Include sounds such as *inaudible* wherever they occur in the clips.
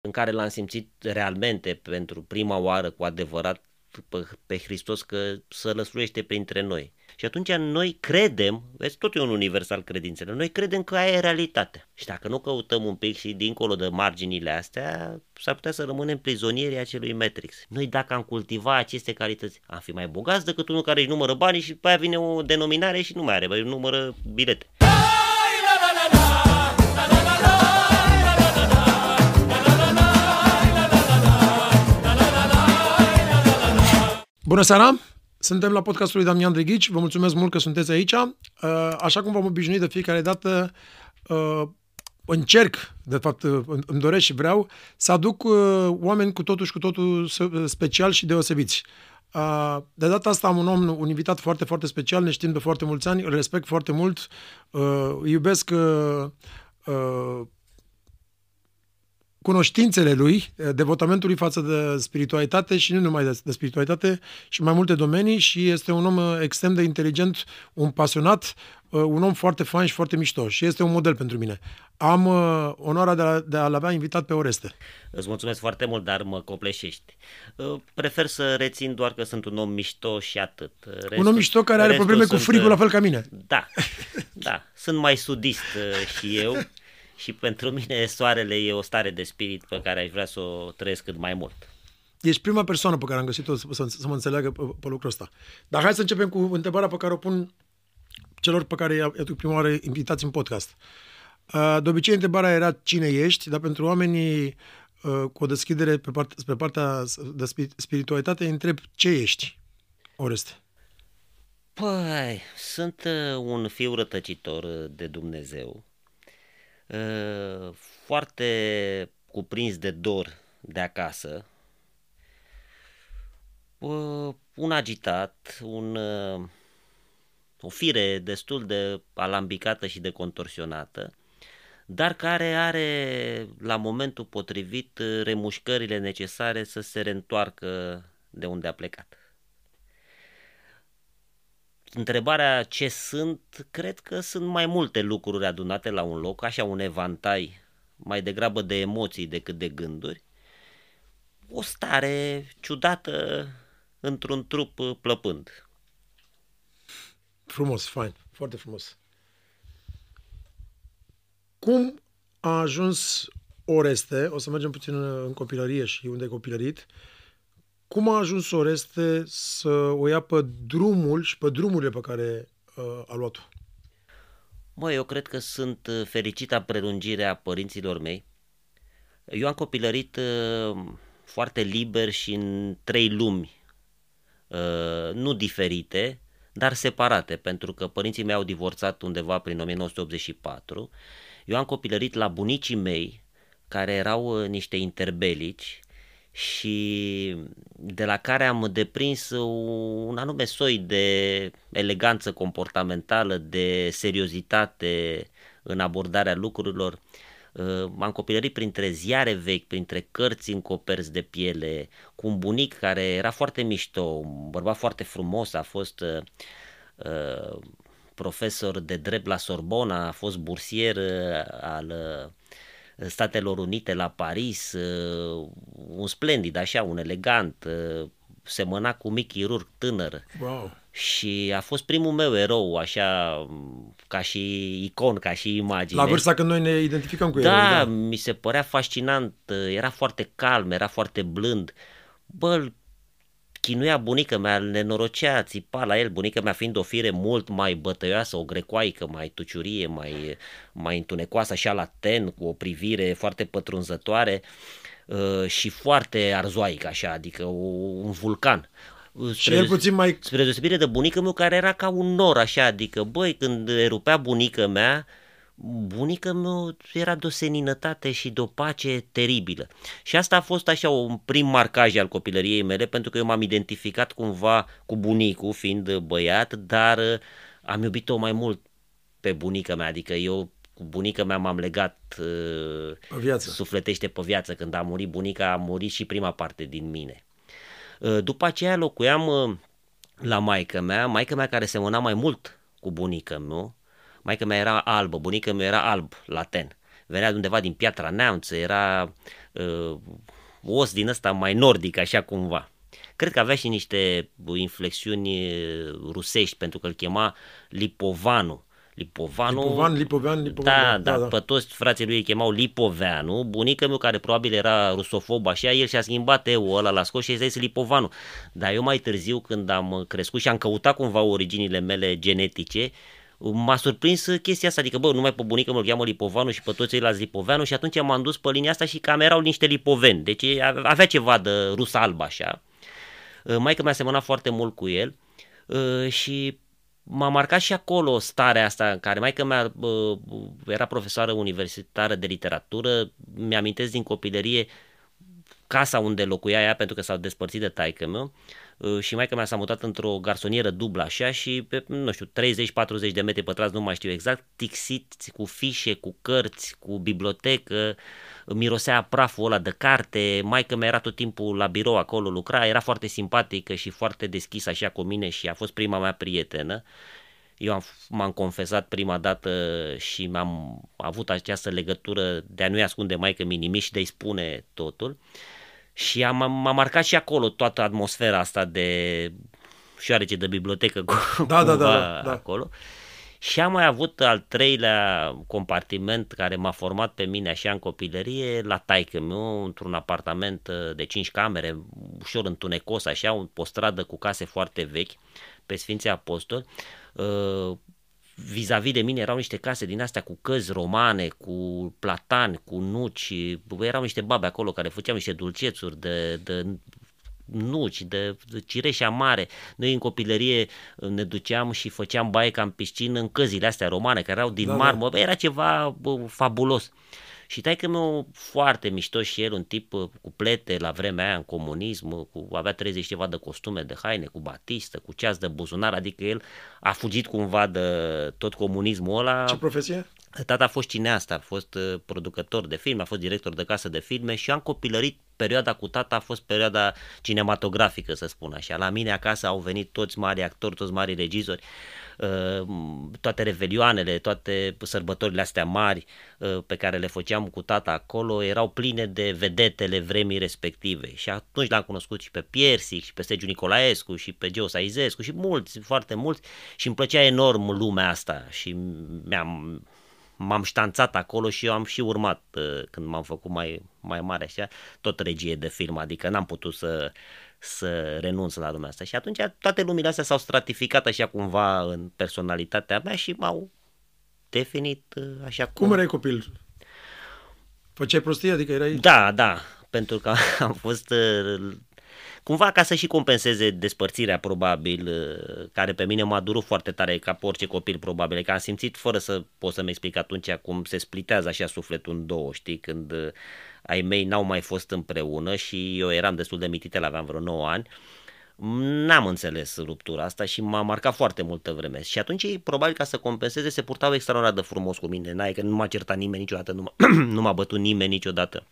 în care l-am simțit realmente pentru prima oară cu adevărat pe, pe Hristos că să lăsluiește printre noi. Și atunci noi credem, vezi, tot e un univers al credințelor, noi credem că aia e realitatea. Și dacă nu căutăm un pic și dincolo de marginile astea, s-ar putea să rămânem prizonierii acelui Matrix. Noi dacă am cultiva aceste calități, am fi mai bogați decât unul care își numără banii și pe aia vine o denominare și nu mai are, bă, numără bilete. Bună seara! Suntem la podcastul lui Damian Drighici. Vă mulțumesc mult că sunteți aici. Uh, așa cum v-am obișnuit de fiecare dată, uh, încerc, de fapt îmi doresc și vreau, să aduc uh, oameni cu totul și cu totul special și deosebiți. De data asta am un om, un invitat foarte, foarte special, ne știm de foarte mulți ani, îl respect foarte mult, iubesc cunoștințele lui, eh, devotamentul lui față de spiritualitate și nu numai de, de spiritualitate, și mai multe domenii și este un om eh, extrem de inteligent, un pasionat, eh, un om foarte fain și foarte mișto și este un model pentru mine. Am uh, onoarea de, a, de a-l avea invitat pe Oreste. Îți mulțumesc foarte mult, dar mă copleșești. Uh, prefer să rețin doar că sunt un om mișto și atât. Restul, un om mișto care are probleme cu frigul la fel ca mine. Da, *laughs* da. Sunt mai sudist și eu și pentru mine soarele e o stare de spirit pe care aș vrea să o trăiesc cât mai mult. Ești prima persoană pe care am găsit-o să, să, să mă înțeleagă pe, pe lucrul ăsta. Dar hai să începem cu întrebarea pe care o pun celor pe care i-aduc prima oară invitați în podcast. Uh, de obicei, întrebarea era cine ești, dar pentru oamenii uh, cu o deschidere pe, part, pe partea de spiritualitate, întreb ce ești, Oreste. Păi, sunt uh, un fiu rătăcitor de Dumnezeu Ă, foarte cuprins de dor de acasă, un agitat, un, ă, o fire destul de alambicată și de contorsionată, dar care are la momentul potrivit remușcările necesare să se reîntoarcă de unde a plecat. Întrebarea ce sunt, cred că sunt mai multe lucruri adunate la un loc, așa un evantai mai degrabă de emoții decât de gânduri. O stare ciudată într-un trup plăpând. Frumos, fain, foarte frumos. Cum a ajuns Oreste, o să mergem puțin în copilărie și unde ai copilărit, cum a ajuns Oreste să o ia pe drumul și pe drumurile pe care uh, a luat-o? Mă, eu cred că sunt uh, fericită prelungirea părinților mei. Eu am copilărit uh, foarte liber și în trei lumi, uh, nu diferite, dar separate, pentru că părinții mei au divorțat undeva prin 1984. Eu am copilărit la bunicii mei, care erau uh, niște interbelici, și de la care am deprins un anume soi de eleganță comportamentală, de seriozitate în abordarea lucrurilor. Uh, m-am copilărit printre ziare vechi, printre cărți în coperți de piele, cu un bunic care era foarte mișto, un bărbat foarte frumos, a fost uh, uh profesor de drept la Sorbona, a fost bursier uh, al uh, Statelor Unite la Paris, uh, un splendid, așa, un elegant, uh, semăna cu mic chirurg tânăr. Wow. Și a fost primul meu erou, așa, ca și icon, ca și imagine. La vârsta când noi ne identificăm cu da, el. Da, mi se părea fascinant, era foarte calm, era foarte blând. Bă, chinuia bunica mea, nenorocea, țipa la el, bunica mea fiind o fire mult mai bătăioasă, o grecoaică, mai tuciurie, mai, mai întunecoasă, așa la ten, cu o privire foarte pătrunzătoare uh, și foarte arzoaică, așa, adică o, un vulcan. Spre, și el puțin mai... Spre deosebire de bunica mea care era ca un nor, așa, adică, băi, când erupea bunica mea, bunica mea era de o seninătate și de o pace teribilă. Și asta a fost așa un prim marcaj al copilăriei mele, pentru că eu m-am identificat cumva cu bunicul, fiind băiat, dar uh, am iubit-o mai mult pe bunica mea, adică eu cu bunica mea m-am legat uh, pe viață. sufletește pe viață. Când a murit bunica, a murit și prima parte din mine. Uh, după aceea locuiam la maică mea, maică mea care semăna mai mult cu bunica mea, Maica mea era albă, bunica mea era alb, laten. venea de undeva din Piatra Neamță, era uh, os din ăsta mai nordic, așa cumva. Cred că avea și niște inflexiuni rusești, pentru că îl chema Lipovanu. Lipovanu. Lipovan, Lipovean, Lipovan. Da, da, da, da, pe toți frații lui îi chemau Lipoveanu. Bunica meu, care probabil era rusofob așa, el și-a schimbat eu ăla la scos și a zis Lipovanu. Dar eu mai târziu, când am crescut și am căutat cumva originile mele genetice, m-a surprins chestia asta, adică bă, numai pe bunică mă cheamă Lipovanu și pe toți ceilalți Lipoveanu și atunci m-am dus pe linia asta și cam erau niște lipoveni, deci avea ceva de rus alb așa. Maica mi-a semănat foarte mult cu el și m-a marcat și acolo starea asta în care maica mea uh, era profesoară universitară de literatură, mi-amintesc din copilărie casa unde locuia ea pentru că s-au despărțit de taică meu uh, și maica mea s-a mutat într-o garsonieră dublă așa și pe, nu știu, 30-40 de metri pătrați, nu mai știu exact, tixiți cu fișe, cu cărți, cu bibliotecă, mirosea praful ăla de carte, maica mea era tot timpul la birou acolo, lucra, era foarte simpatică și foarte deschisă așa cu mine și a fost prima mea prietenă. Eu am, m-am confesat prima dată și m-am avut această legătură de a nu-i ascunde maică mi nimic și de-i spune totul. Și am, m-a marcat și acolo toată atmosfera asta de șoarece de bibliotecă cu, da, da, da, da, da. acolo. Și am mai avut al treilea compartiment care m-a format pe mine așa în copilărie la taică meu, într-un apartament uh, de 5 camere, ușor întunecos așa, o stradă cu case foarte vechi pe Sfinții Apostoli. Uh, vis-a-vis de mine erau niște case din astea cu căzi romane, cu platani, cu nuci, erau niște babe acolo care făceau niște dulcețuri de, de nuci, de, de cireșe amare. Noi în copilărie ne duceam și făceam baie ca în piscină în căzile astea romane, care erau din da, da. marmă, da. era ceva bă, fabulos. Și taică meu foarte mișto și el, un tip cu plete la vremea aia în comunism, cu, avea 30 ceva de costume, de haine, cu batistă, cu ceas de buzunar, adică el a fugit cumva de tot comunismul ăla. Ce profesie? Tata a fost cineast, a fost uh, producător de film, a fost director de casă de filme și am copilărit perioada cu tata a fost perioada cinematografică, să spun așa. La mine acasă au venit toți mari actori, toți mari regizori, uh, toate revelioanele, toate sărbătorile astea mari uh, pe care le făceam cu tata acolo erau pline de vedetele vremii respective. Și atunci l-am cunoscut și pe Piersic, și pe Sergiu Nicolaescu, și pe Geo Saizescu, și mulți, foarte mulți, și îmi plăcea enorm lumea asta și mi-am m-am ștanțat acolo și eu am și urmat uh, când m-am făcut mai, mai mare așa, tot regie de film, adică n-am putut să, să renunț la lumea asta. Și atunci toate lumile astea s-au stratificat așa cumva în personalitatea mea și m-au definit uh, așa cum... Cum erai copil? Făceai prostie? Adică erai... Da, da, pentru că *laughs* am fost uh, cumva ca să și compenseze despărțirea probabil, uh, care pe mine m-a durut foarte tare ca pe orice copil probabil, că am simțit fără să pot să-mi explic atunci cum se splitează așa sufletul în două, știi, când uh, ai mei n-au mai fost împreună și eu eram destul de mititel, aveam vreo 9 ani, n-am înțeles ruptura asta și m-a marcat foarte multă vreme. Și atunci, probabil ca să compenseze, se purtau extraordinar de frumos cu mine. N-ai că nu m-a certat nimeni niciodată, nu m-a, *clears throat* nu m-a bătut nimeni niciodată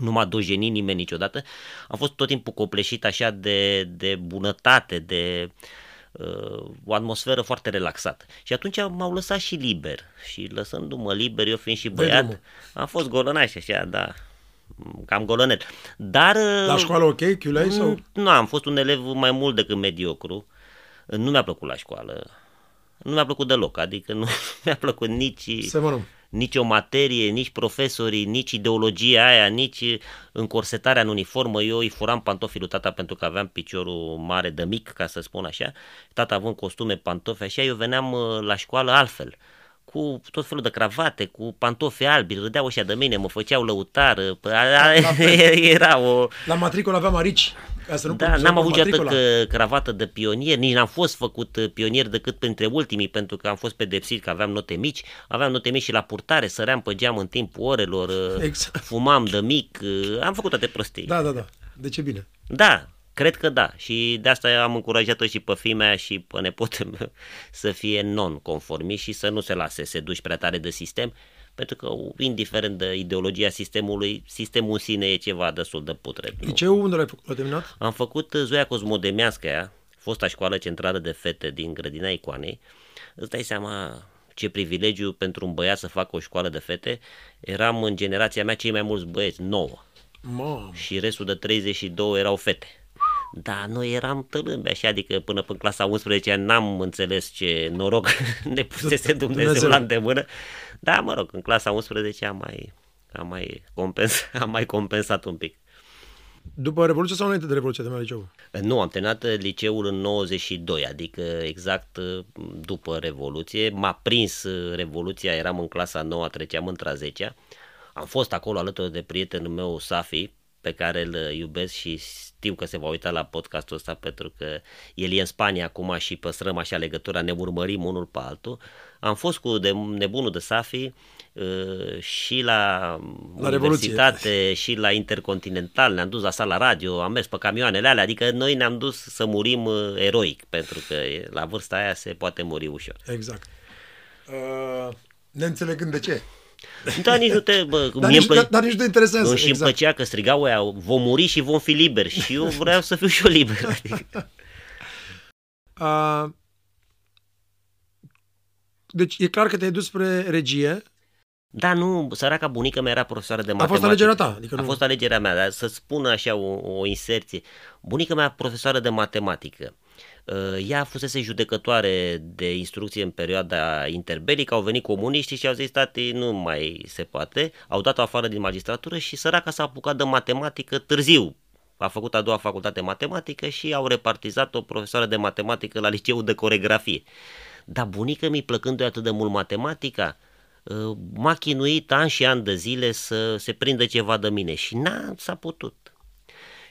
nu m-a dojenit nimeni niciodată. Am fost tot timpul copleșit așa de, de bunătate, de uh, o atmosferă foarte relaxată. Și atunci m-au lăsat și liber. Și lăsându-mă liber, eu fiind și băiat, am fost golănaș așa, da, cam golănel. Dar... La școală ok, chiulai sau? Nu, am fost un elev mai mult decât mediocru. Nu mi-a plăcut la școală. Nu mi-a plăcut deloc, adică nu *laughs* mi-a plăcut nici... Semănăm nici o materie, nici profesorii, nici ideologia aia, nici încorsetarea în uniformă. Eu îi furam pantofii lui tata pentru că aveam piciorul mare de mic, ca să spun așa. Tata având costume, pantofi, așa, eu veneam uh, la școală altfel cu tot felul de cravate, cu pantofi albi, râdeau ăștia de mine, mă făceau lăutar, *laughs* era o... La matricol aveam arici, ca să nu Da, n-am avut niciodată cravată de pionier, nici n-am fost făcut uh, pionier decât printre ultimii, pentru că am fost pedepsit că aveam note mici, aveam note mici și la purtare, săream pe geam în timpul orelor, uh, *laughs* exact. fumam de mic, uh, am făcut toate prostii. Da, da, da, de ce bine. Da, Cred că da și de asta am încurajat-o și pe fimea și pe nepotul meu *laughs* să fie non-conformi și să nu se lase se duci prea tare de sistem, pentru că indiferent de ideologia sistemului, sistemul în sine e ceva destul de putred. Liceul unde l-ai făcut? L-ai terminat? Am făcut Zoia Cosmodemească, fosta școală centrală de fete din grădina Icoanei. Îți dai seama ce privilegiu pentru un băiat să facă o școală de fete. Eram în generația mea cei mai mulți băieți, 9. Mamă. Și restul de 32 erau fete. Da, noi eram tălâmbi așa, adică până în clasa 11 n-am înțeles ce noroc *laughs* ne pusese Dumnezeu, *laughs* Dumnezeu. la îndemână. Da, mă rog, în clasa 11 am mai, am mai, compens, *laughs* am mai compensat un pic. După Revoluție sau înainte de Revoluție de la liceu? Nu, am terminat uh, liceul în 92, adică exact uh, după Revoluție. M-a prins uh, Revoluția, eram în clasa 9, treceam într-a 10 Am fost acolo alături de prietenul meu, Safi, pe care îl iubesc și știu că se va uita la podcastul ăsta pentru că el e în Spania acum și păstrăm așa legătura, ne urmărim unul pe altul. Am fost cu de, nebunul de Safi uh, și la, La universitate și la Intercontinental, ne-am dus la sala radio, am mers pe camioanele alea, adică noi ne-am dus să murim uh, eroic, pentru că la vârsta aia se poate muri ușor. Exact. Uh, neînțelegând de ce. Da, nici nu te... Bă, *laughs* Dar mie nici, îmi plă- dar, dar nici nu te interesează. Nu, și îmi exact. plăcea că strigau ăia, vom muri și vom fi liberi și eu vreau să fiu și eu liber. *laughs* Adică, Uh, deci e clar că te-ai dus spre regie. da, nu, săraca bunica mea era profesoară de A matematică. fost alegerea ta. Adică A nu... fost alegerea mea, dar să spun așa o, o inserție. Bunica mea profesoară de matematică. Uh, Ea fusese judecătoare de instrucție în perioada interbelică, au venit comuniștii și au zis, tati, nu mai se poate, au dat-o afară din magistratură și săraca s-a apucat de matematică târziu. A făcut a doua facultate matematică și au repartizat o profesoară de matematică la liceul de coregrafie. Dar bunica mi plăcându-i atât de mult matematica, uh, m-a chinuit ani și ani de zile să se prindă ceva de mine și n-a s-a putut.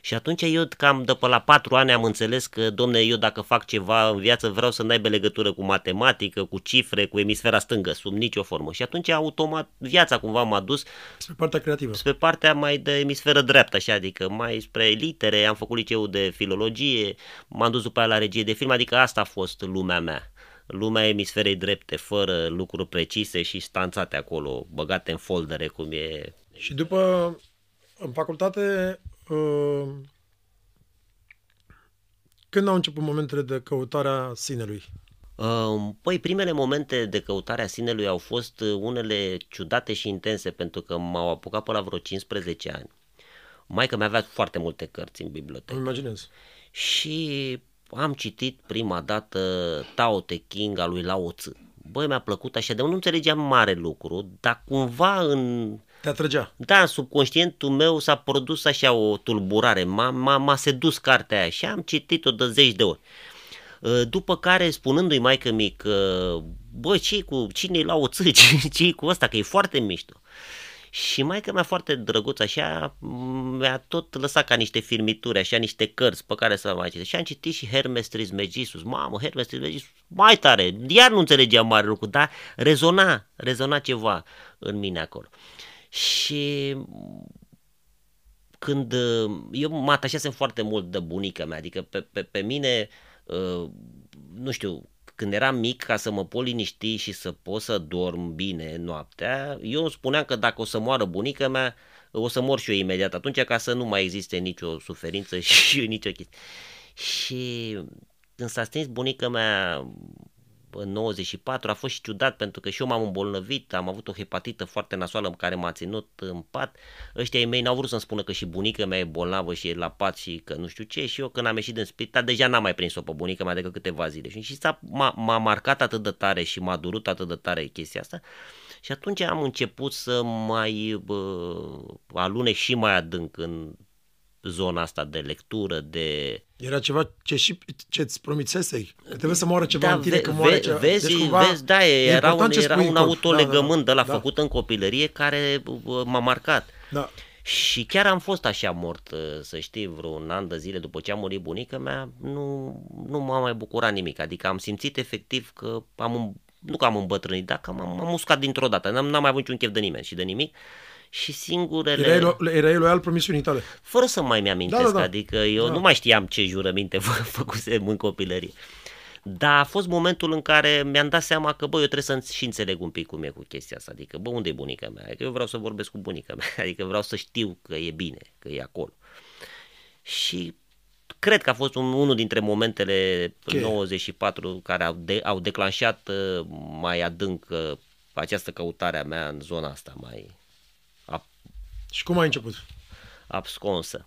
Și atunci eu cam de pe la patru ani am înțeles că, domne, eu dacă fac ceva în viață vreau să n-aibă legătură cu matematică, cu cifre, cu emisfera stângă, sub nicio formă. Și atunci automat viața cumva m-a dus Spre partea creativă. spre partea mai de emisferă dreaptă, așa, adică mai spre litere, am făcut liceul de filologie, m-am dus după aia la regie de film, adică asta a fost lumea mea. Lumea emisferei drepte, fără lucruri precise și stanțate acolo, băgate în foldere, cum e Și după, în facultate, uh, când au început momentele de căutare a sinelui? Uh, Păi, primele momente de căutare a sinelui au fost uh, unele ciudate și intense, pentru că m-au apucat pe la vreo 15 ani. Maica mi avea foarte multe cărți în bibliotecă. Îmi imaginez. Și am citit prima dată Tao Te Ching al lui Lao Tzu. Băi, mi-a plăcut așa, de nu înțelegeam mare lucru, dar cumva în, Te atrăgea. da, în subconștientul meu s-a produs așa o tulburare, m-a, m-a, m-a sedus cartea aia și am citit-o de zeci de ori. Uh, După care, spunându-i maică mic, bă, ce cu cine-i la o ță, ce cu ăsta, că e foarte mișto. Și maica mea foarte drăguț așa mi-a tot lăsat ca niște firmituri, așa niște cărți pe care să mai citesc. Și am citit și Hermes Trismegistus. Mamă, Hermes Trismegistus, mai tare. Iar nu înțelegeam mare lucru, dar rezona, rezona ceva în mine acolo. Și când uh, eu mă atașasem foarte mult de bunica mea, adică pe, pe, pe mine, uh, nu știu, când eram mic, ca să mă pot liniști și să pot să dorm bine noaptea, eu îmi spuneam că dacă o să moară bunica mea, o să mor și eu imediat atunci ca să nu mai existe nicio suferință *laughs* și nicio chestie. Și când s-a stins bunica mea în 94 a fost și ciudat pentru că și eu m-am îmbolnăvit, am avut o hepatită foarte nasoală care m-a ținut în pat. Ăștia ei mei n-au vrut să-mi spună că și bunica mea e bolnavă și e la pat și că nu știu ce și eu când am ieșit din spital deja n-am mai prins-o pe bunica mea decât câteva zile. Și s-a, m-a, m-a marcat atât de tare și m-a durut atât de tare chestia asta și atunci am început să mai bă, alune și mai adânc în zona asta de lectură, de Era ceva ce și ce-ți promisesei. Că trebuie să moară ceva da, în tine, ve- că moare ve- ceva. Vezi, deci, cumva, vezi, da, era un, important ce era spui un în corp. autolegământ de la da, făcut în copilărie care bă, m-a marcat. Da. Și chiar am fost așa mort, să știi, vreun an de zile după ce a murit bunica mea, nu, nu m-a mai bucurat nimic. Adică am simțit efectiv că am, nu că am îmbătrânit, dar că m-am, m-am uscat dintr-o dată. N-am, n-am mai avut niciun chef de nimeni și de nimic. Și singurele... Erai, lo- erai loial promisiunii tale. Fără să mai mi-amintesc, Da, da, da. adică eu Da. nu mai știam ce jurăminte fă- *laughs* făcusem în copilărie. Dar a fost momentul în care mi-am dat seama că, bă, eu trebuie să și înțeleg un pic cum e cu chestia asta. Adică, bă, unde e bunica mea? Adică eu vreau să vorbesc cu bunica mea. *laughs* Adică vreau să știu că e bine, că e acolo. Și cred că a fost un, unul dintre momentele Cheie. 94 care au, de, au declanșat uh, mai adânc uh, această căutare a mea în zona asta mai ap- Și cum ai început? absconsă.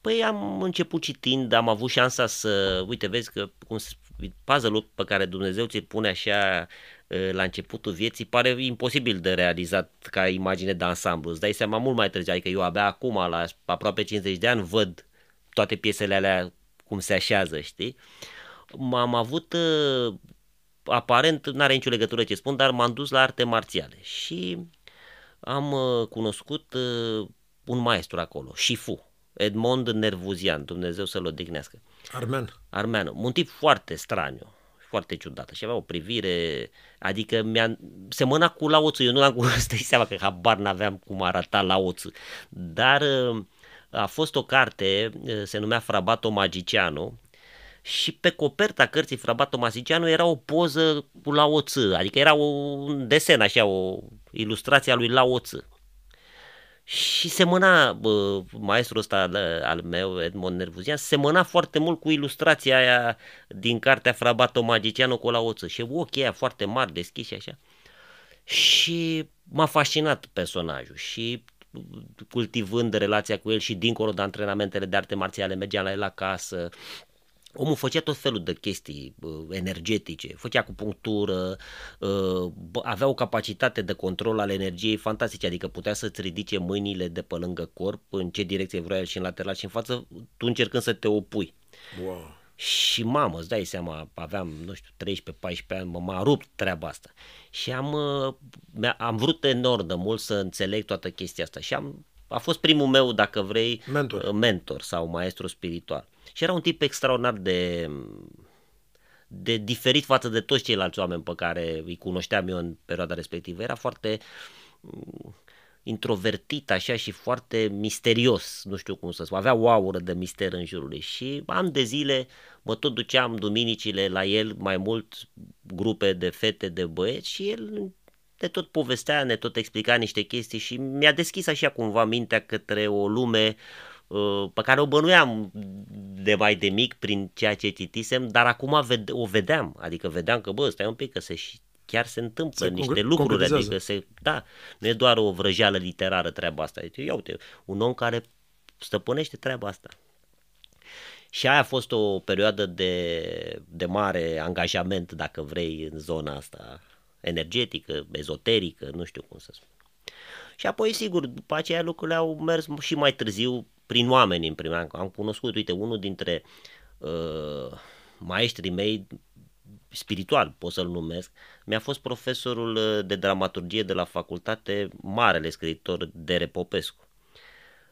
Păi am început citind, am avut șansa să, uite, vezi că cum s- puzzle-ul pe care Dumnezeu ți-l pune așa uh, la începutul vieții pare imposibil de realizat ca imagine de ansamblu. Îți dai seama mult mai târziu, adică eu abia acum, la aproape 50 de ani, văd toate piesele alea cum se așează, știi? M-am avut, uh, aparent, nu are nicio legătură ce spun, dar m-am dus la arte marțiale și am uh, cunoscut uh, un maestru acolo, Shifu, Edmond Nervuzian, Dumnezeu să-l odihnească. Armen. Armeană, un tip foarte straniu, foarte ciudat și avea o privire, adică mi-a, semăna cu Lao Tzu, eu nu l-am cunoscut, *laughs* dai seama că habar n-aveam cum arăta Lao Tzu, dar uh, a fost o carte, uh, se numea Frabato Magiciano, și pe coperta cărții Frabato Magiciano era o poză cu Lao Tzu, adică era un desen așa, o ilustrație a lui Lao Tzu. Și semăna, bă, maestrul ăsta al, al meu, Edmond Nervuzian, semăna foarte mult cu ilustrația aia din cartea Frabato Magiciano cu la oță. Și ochii aia foarte mari, deschiși așa. Și m-a fascinat personajul și cultivând relația cu el și dincolo de antrenamentele de arte marțiale, mergeam la el acasă, Omul făcea tot felul de chestii uh, energetice, făcea acupunctură, uh, avea o capacitate de control al energiei fantastice, adică putea să-ți ridice mâinile de pe lângă corp, în ce direcție vrea el și în lateral și în față, tu încercând să te opui. Wow. Și mamă, îți dai seama, aveam, nu știu, 13-14 ani, mă, m-a rupt treaba asta. Și am, uh, mi-a- am vrut enorm de mult să înțeleg toată chestia asta și am, a fost primul meu, dacă vrei, Mentor. uh, mentor sau maestru spiritual. Și era un tip extraordinar de, de diferit față de toți ceilalți oameni pe care îi cunoșteam eu în perioada respectivă. Era foarte mm, introvertit așa și foarte misterios, nu știu cum să spun, avea o aură de mister în jurul lui și ani de zile mă tot duceam duminicile la el, mai mult grupe de fete, de băieți și el ne tot povestea, ne tot explica niște chestii și mi-a deschis așa cumva mintea către o lume uh, pe care o bănuiam de mai de mic prin ceea ce citisem, dar acum vede- o vedeam, adică vedeam că bă, stai un pic că se și chiar se întâmplă Se niște concre- lucruri, concretizează. adică se, da, nu e doar o vrăjeală literară treaba asta, Deci, ia uite, un om care stăpânește treaba asta. Și aia a fost o perioadă de, de mare angajament, dacă vrei, în zona asta energetică, ezoterică, nu știu cum să spun. Și apoi, sigur, după aceea lucrurile au mers și mai târziu prin oameni în primul an. Am cunoscut, uite, unul dintre uh, maestrii mei spiritual, pot să-l numesc, mi-a fost profesorul uh, de dramaturgie de la facultate, marele scriitor Dere Popescu,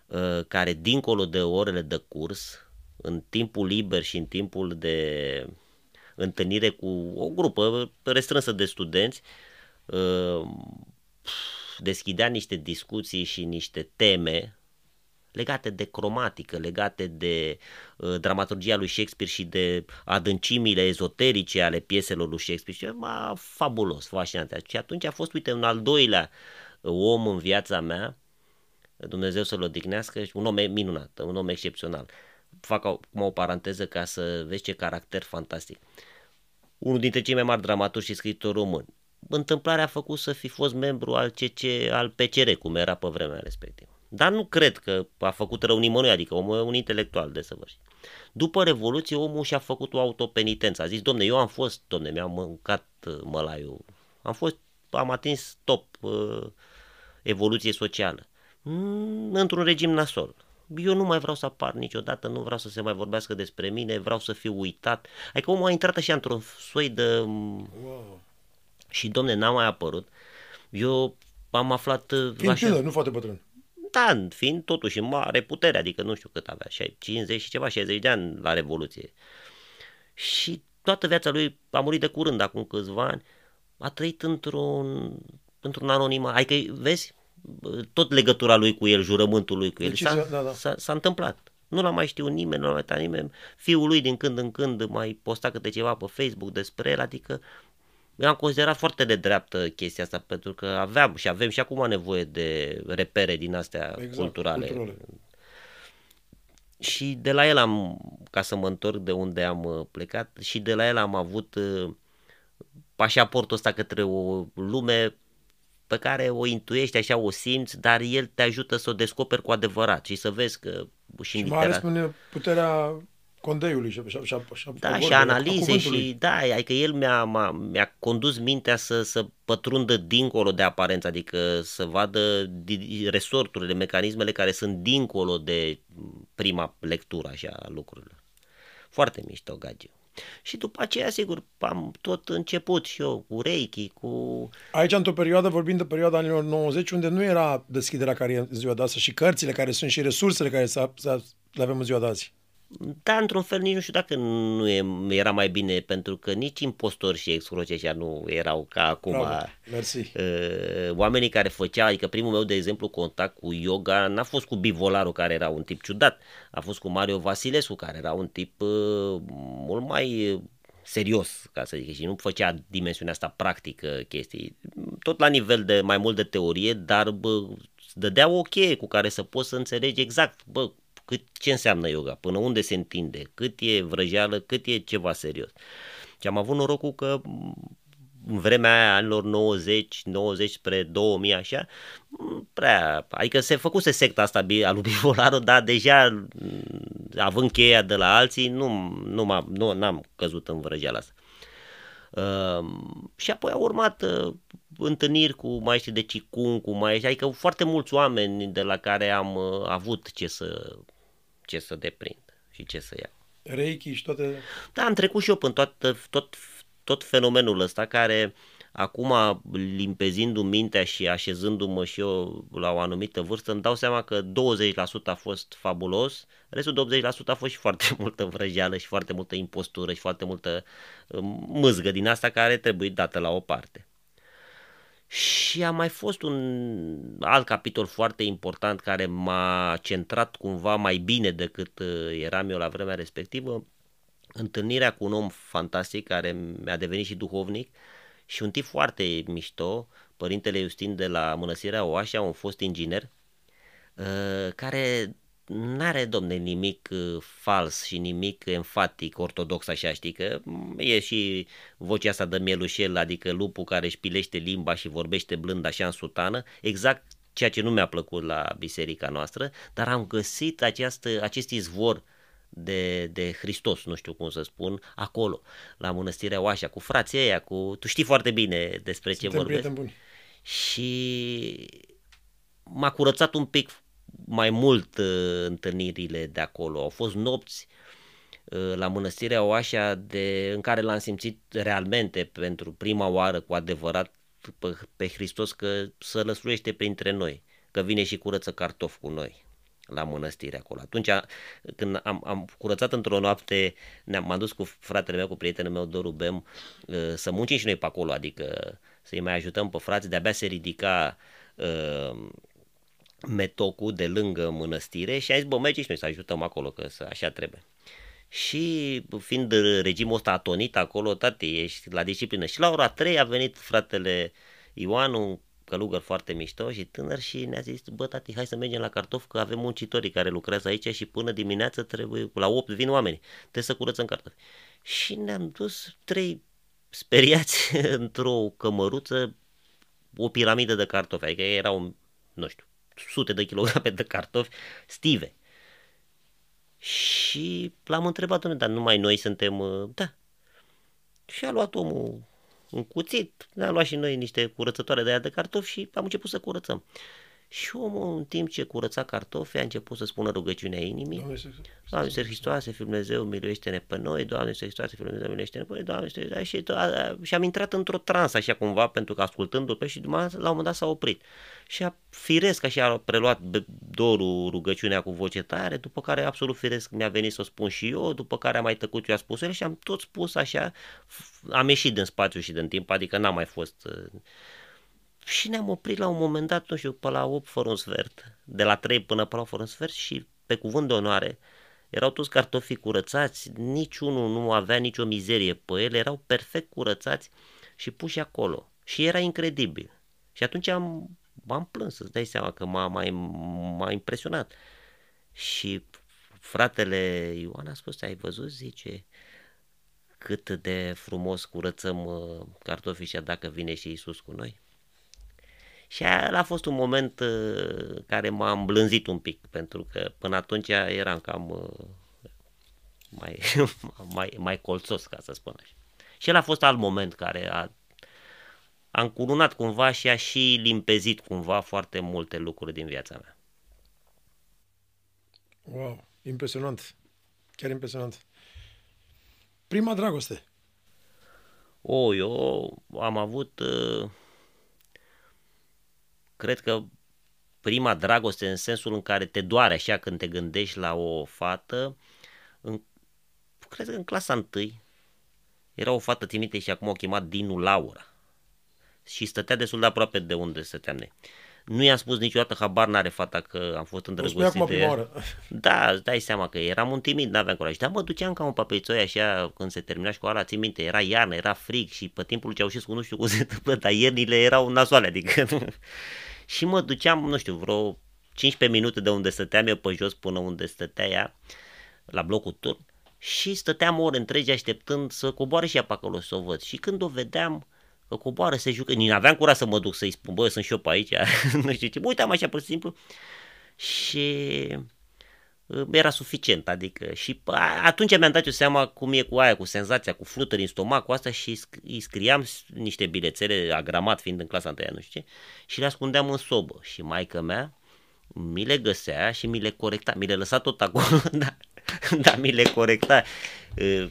uh, care dincolo de orele de curs, în timpul liber și în timpul de întâlnire cu o grupă restrânsă de studenți, uh, deschidea niște discuții și niște teme legate de cromatică, legate de uh, dramaturgia lui Shakespeare și de adâncimile ezoterice ale pieselor lui Shakespeare. Și ma, fabulos, fascinant. Și atunci a fost, uite, un al doilea uh, om în viața mea, Dumnezeu să-l odihnească, și un om minunat, un om excepțional. Fac acum o paranteză ca să vezi ce caracter fantastic. Unul dintre cei mai mari dramaturgi și scriitori români. Întâmplarea a făcut să fi fost membru al CC, al PCR, cum era pe vremea respectivă. Dar nu cred că a făcut rău nimănui, adică omul e un intelectual desăvârșit. După Revoluție, omul și-a făcut o autopenitență. A zis, domne, eu am fost, domne, mi-am mâncat uh, mălaiul. Am fost, am atins top uh, evoluție socială. Mm, într-un regim nasol. Eu nu mai vreau să apar niciodată, nu vreau să se mai vorbească despre mine, vreau să fiu uitat. Adică omul a intrat așa într-un soi de... Wow. Și, domne, n-a mai apărut. Eu am aflat... uh, Fiind tânăr, nu foarte bătrân. Da, fiind totuși în mare putere, adică nu știu cât avea, 50 și ceva, 60 de ani la Revoluție. Și toată viața lui a murit de curând, acum câțiva ani, a trăit într-un, într-un anonimat. Adică, vezi, tot legătura lui cu el, jurământul lui cu el, Deci, s-a, da, da. S-a, s-a întâmplat. Nu l-a mai știut nimeni, nu l-a mai uitat nimeni. Fiul lui din când în când mai posta câte ceva pe Facebook despre el, adică eu am considerat foarte de dreaptă chestia asta, pentru că aveam și avem și acum nevoie de repere din astea Exact, culturale. culturale. Și de la el am ca să mă întorc de unde am uh, plecat și de la el am avut uh, pașaportul ăsta către o lume pe care o intuiești, așa o simți, dar el te ajută să o descoperi cu adevărat și să vezi că și, și mai ales puterea condeiului și, și, și, și, da, și analize și da, adică el mi-a, mi-a condus mintea să, să pătrundă dincolo de aparență, adică să vadă resorturile, mecanismele care sunt dincolo de prima lectură așa a lucrurilor. Foarte mișto, Gagiu. Și după aceea, sigur, am tot început și eu cu Reiki, cu... Aici, într-o perioadă, vorbim de perioada anilor 90, unde nu era deschiderea care e în ziua de astăzi și cărțile care sunt și resursele care le avem în ziua de azi. Da, într-un fel nici nu știu dacă nu e, era mai bine, pentru că nici impostori și excroceștia nu erau ca acum. Bravo, mersi. Uh, oamenii care făceau, adică primul meu, de exemplu, contact cu yoga n-a fost cu Bivolaru, care era un tip ciudat, a fost cu Mario Vasilescu, care era un tip uh, mult mai serios, ca să zic, și nu făcea dimensiunea asta practică chestii, tot la nivel de mai mult de teorie, dar bă, dădea o cheie cu care să poți să înțelegi exact, bă, cât, ce înseamnă yoga, până unde se întinde, cât e vrăjeală, cât e ceva serios. Și am avut norocul că în vremea aia, anilor 90, 90 spre 2000, așa, prea, adică se făcuse secta asta a lui Bivolaru, dar deja având cheia de la alții, nu, nu, m-am, nu n-am căzut în vrăjeala asta. Uh, și apoi au urmat uh, întâlniri cu maestri de Qigong, cu maestri, adică foarte mulți oameni de la care am uh, avut ce să ce să deprind și ce să iau. Reiki și toate... Da, am trecut și eu până tot, tot, tot fenomenul ăsta care acum limpezindu-mi mintea și așezându-mă și eu la o anumită vârstă, îmi dau seama că 20% a fost fabulos, restul de 80% a fost și foarte *laughs* multă vrăjeală și foarte multă impostură și foarte multă uh, mâzgă din asta care trebuie dată la o parte. Și a mai fost un alt capitol foarte important care m-a centrat cumva mai bine decât uh, eram eu la vremea respectivă, întâlnirea cu un om fantastic care mi-a devenit și duhovnic și un tip foarte mișto, părintele Justin de la Mănăstirea Oașa, un fost inginer, uh, care n-are, domne, nimic uh, fals și nimic enfatic, ortodox, așa, știi, că e și vocea asta de mielușel, adică lupul care își pilește limba și vorbește blând așa în sutană, exact ceea ce nu mi-a plăcut la biserica noastră, dar am găsit această, acest izvor de, de Hristos, nu știu cum să spun, acolo, la mănăstirea Oașa, cu frații ăia, cu... Tu știi foarte bine despre Suntem ce vorbesc. Buni. Și m-a curățat un pic mai mult uh, întâlnirile de acolo. Au fost nopți uh, la mănăstirea Oașa de, în care l-am simțit realmente pentru prima oară cu adevărat pe, pe Hristos că să lăsluiește printre noi, că vine și curăță cartofi cu noi la mănăstire acolo. Atunci când am, am curățat într-o noapte, ne-am m-am dus cu fratele meu, cu prietenul meu Doru Bem, uh, să muncim și noi pe acolo, adică să-i mai ajutăm pe frați, de-abia se ridica uh, metocul de lângă mănăstire și a zis, bă, mergi și noi să ajutăm acolo, că să, așa trebuie. Și fiind regimul ăsta atonit acolo, tati, ești la disciplină. Și la ora 3 a venit fratele Ioan, un călugăr foarte mișto și tânăr și ne-a zis, bă, tati, hai să mergem la cartof, că avem muncitorii care lucrează aici și până dimineață trebuie, la 8 vin oamenii, trebuie să curățăm cartofi. Și ne-am dus trei speriați *laughs* într-o cămăruță, o piramidă de cartofi, adică erau, nu știu, sute de kilograme de cartofi stive. Și l-am întrebat, domnule, dar numai noi suntem, uh, da. Și a luat omul un cuțit, ne-a luat și noi niște curățătoare de aia de cartofi și am început să curățăm. Și omul, în timp ce curăța cartofi, a început să spună rugăciunea inimii. Doamne, Iisus Hristoase, Fiul Dumnezeu, miluiește-ne pe noi, Doamne, Iisus Hristoase, Fiul Dumnezeu, miluiește-ne pe noi, Doamne, Iisus Hristoase, și, și am intrat într-o trans așa cumva, pentru că ascultându-l pe și la un moment dat s-a oprit. Și a firesc așa a preluat dorul rugăciunea cu voce tare, după care absolut firesc mi-a venit să o spun și eu, după care am mai tăcut eu a spus el și am tot spus așa, am ieșit din spațiu și din timp, adică n-am mai fost uh, și ne-am oprit la un moment dat, nu știu, pe la 8 fără un sfert, de la 3 până pe la 8 fără un sfert și pe cuvânt de onoare, erau toți cartofii curățați, niciunul nu avea nicio mizerie pe ele, erau perfect curățați și puși acolo. Și era incredibil. Și atunci am, m-am plâns, îți dai seama că m-a, m-a, m-a impresionat. Și fratele Ioan a spus, ai văzut, zice, cât de frumos curățăm uh, cartofii și dacă vine și Isus cu noi. Și a fost un moment uh, care m-a îmblânzit un pic, pentru că până atunci eram cam uh, mai, *laughs* mai, mai colțos, ca să spun așa. Și el a fost alt moment care a, a încurunat cumva și a și limpezit cumva foarte multe lucruri din viața mea. Wow, impresionant. Chiar impresionant. Prima dragoste. O, eu am avut, uh, cred că prima dragoste în sensul în care te doare așa când te gândești la o fată, în, cred că în clasa întâi, era o fată, timite și acum o chemat Dinu Laura. Și stătea destul de aproape de unde stăteam noi. Nu i-am spus niciodată, habar n-are fata că am fost îndrăgostit de ea. *laughs* Da, îți dai seama că eram un timid, n-aveam curaj. Dar mă duceam ca un papeițoi așa când se termina școala, țin minte, era iarnă, era frig și pe timpul Ceaușescu nu știu cum *laughs* se întâmplă, dar iernile erau nasoale, adică... *laughs* și mă duceam, nu știu, vreo 15 minute de unde stăteam eu pe jos până unde stătea ea, la blocul turn, și stăteam ore întregi așteptând să coboare și ea pe acolo să o văd. Și când o vedeam, că coboară, se jucă, nici n-aveam curaj să mă duc să-i spun, bă, sunt și eu pe aici, *laughs* nu știu ce, uitam așa pur și simplu. Și uh, era suficient, adică și atunci mi-am dat eu seama cum e cu aia, cu senzația, cu flutări în stomac, cu asta și îi scriam niște bilețele, agramat fiind în clasa întâia, nu știu ce, și le ascundeam în sobă. Și maica mea mi le găsea și mi le corecta, mi le lăsa tot acolo, *laughs* da, da, mi le corecta. Uh,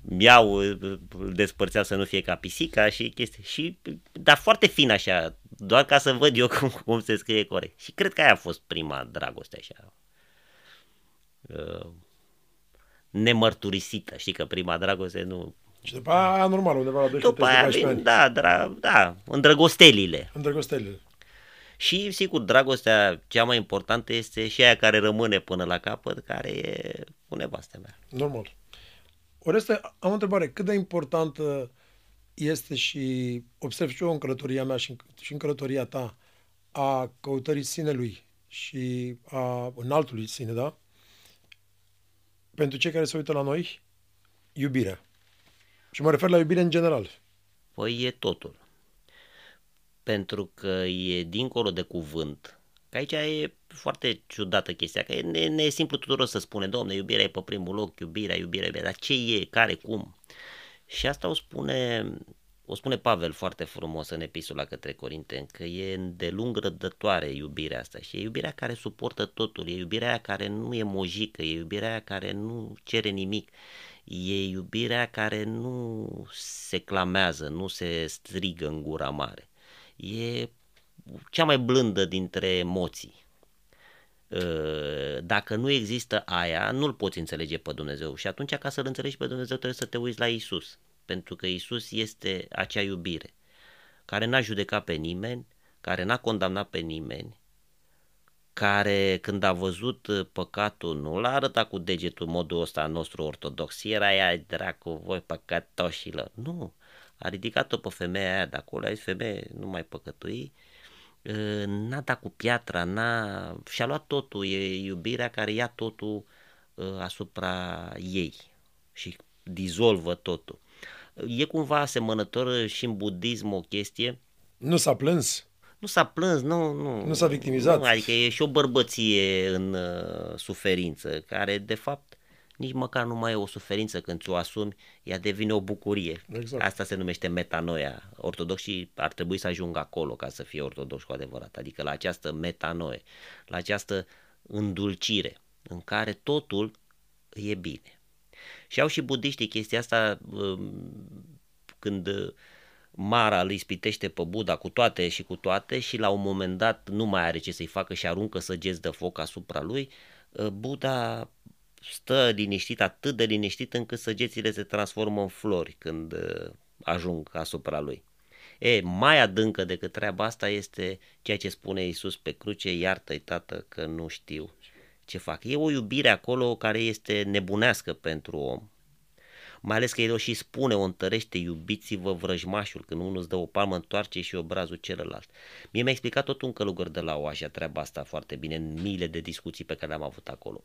miau, îl despărțeau să nu fie ca pisica și chestii. Și, dar foarte fin așa, doar ca să văd eu *laughs* cum, cum se scrie corect. Și cred că aia a fost prima dragoste așa. Uh, nemărturisită, știi că prima dragoste nu... Și după aia normal, undeva la 12 După aia vin, da, dra, da, îndrăgostelile. Îndrăgostelile. Și, sigur, dragostea cea mai importantă este și aia care rămâne până la capăt, care e cu nevastea mea. Normal. Oreste, am o întrebare. Cât de importantă este și observ și eu în călătoria mea și în, și în călătoria ta a căutării sinelui și a înaltului sine, da? Pentru cei care se uită la noi, iubirea. Și mă refer la iubire în general. Păi e totul. Pentru că e dincolo de cuvânt. Că aici e foarte ciudată chestia, că ne, ne e simplu tuturor să spune, domne, iubirea e pe primul loc, iubirea, iubirea, iubirea, dar ce e, care, cum? Și asta o spune, o spune Pavel foarte frumos în epistola către Corinteni, că e de lung rădătoare iubirea asta și e iubirea care suportă totul, e iubirea aia care nu e mojică, e iubirea aia care nu cere nimic, e iubirea care nu se clamează, nu se strigă în gura mare. E cea mai blândă dintre emoții. Ă, dacă nu există aia, nu-L poți înțelege pe Dumnezeu și atunci ca să-L înțelegi pe Dumnezeu trebuie să te uiți la Isus, pentru că Isus este acea iubire care n-a judecat pe nimeni, care n-a condamnat pe nimeni, care când a văzut păcatul nu l-a arătat cu degetul modul ăsta nostru ortodox, era ea dracu, voi păcătoșilor, nu, a ridicat-o pe femeia aia de acolo, a zis femeie, nu mai păcătui, Ă, n-a dat cu piatra, n-a... și-a luat totul, e iubirea care ia totul ă, asupra ei și dizolvă totul. E cumva asemănător și în budism o chestie. Nu s-a plâns? Nu s-a plâns, nu, nu. Nu s-a victimizat? Nu, adică e și o bărbăție în uh, suferință, care de fapt nici măcar nu mai e o suferință când ți-o asumi, ea devine o bucurie. Exact. Asta se numește metanoia. Ortodoxii ar trebui să ajungă acolo ca să fie ortodoxi cu adevărat, adică la această metanoie, la această îndulcire în care totul e bine. Și au și budiștii chestia asta um, când Mara îl ispitește pe Buddha cu toate și cu toate și la un moment dat nu mai are ce să-i facă și aruncă săgeți de foc asupra lui, Buddha stă liniștit, atât de liniștit încât săgețile se transformă în flori când uh, ajung asupra lui. E, mai adâncă decât treaba asta este ceea ce spune Iisus pe cruce, iartă-i tată că nu știu ce fac. E o iubire acolo care este nebunească pentru om. Mai ales că el o și spune, o întărește, iubiți-vă vrăjmașul, când unul îți dă o palmă, întoarce și obrazul celălalt. Mie mi-a explicat tot un călugăr de la Oașa treaba asta foarte bine, în miile de discuții pe care le-am avut acolo.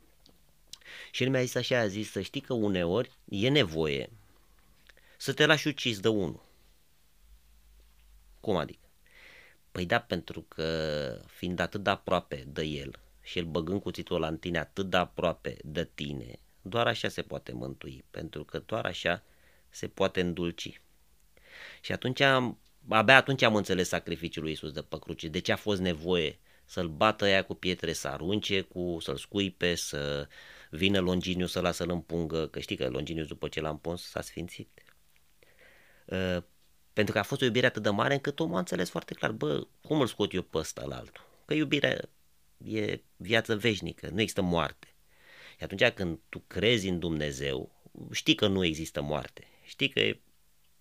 Și el mi-a zis așa, a zis să știi că uneori e nevoie să te lași ucis de unul. Cum adică? Păi da, pentru că fiind atât de aproape de el și el băgând cuțitul la tine atât de aproape de tine, doar așa se poate mântui, pentru că doar așa se poate îndulci. Și atunci am, abia atunci am înțeles sacrificiul lui Isus de pe cruce, de ce a fost nevoie să-l bată ea cu pietre, să arunce, cu, să-l scuipe, să vină Longinius să lasă-l împungă, că știi că Longinius după ce l-a împuns s-a sfințit. Uh, pentru că a fost o iubire atât de mare încât omul a înțeles foarte clar, bă, cum îl scot eu pe ăsta la altul? Că iubirea e viață veșnică, nu există moarte. Și atunci când tu crezi în Dumnezeu, știi că nu există moarte. Știi că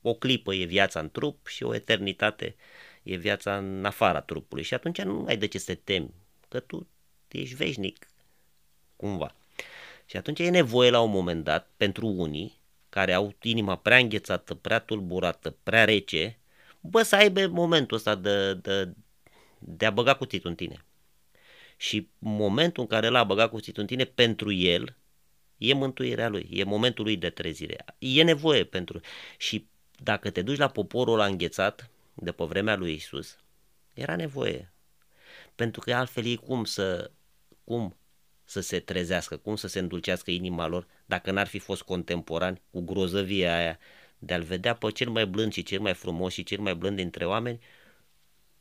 o clipă e viața în trup și o eternitate e viața în afara trupului. Și atunci nu ai de ce să te temi, că tu ești veșnic, cumva. Și atunci e nevoie la un moment dat, pentru unii, care au inima prea înghețată, prea tulburată, prea rece, bă, să aibă momentul ăsta de, de, de a băga cuțitul în tine. Și momentul în care l-a băgat cuțitul în tine, pentru el, e mântuirea lui, e momentul lui de trezire. E nevoie pentru... Și dacă te duci la poporul ăla înghețat, de pe vremea lui Isus, era nevoie. Pentru că altfel ei cum să, cum să se trezească, cum să se îndulcească inima lor dacă n-ar fi fost contemporani cu grozăvia aia de a-l vedea pe cel mai blând și cel mai frumos și cel mai blând dintre oameni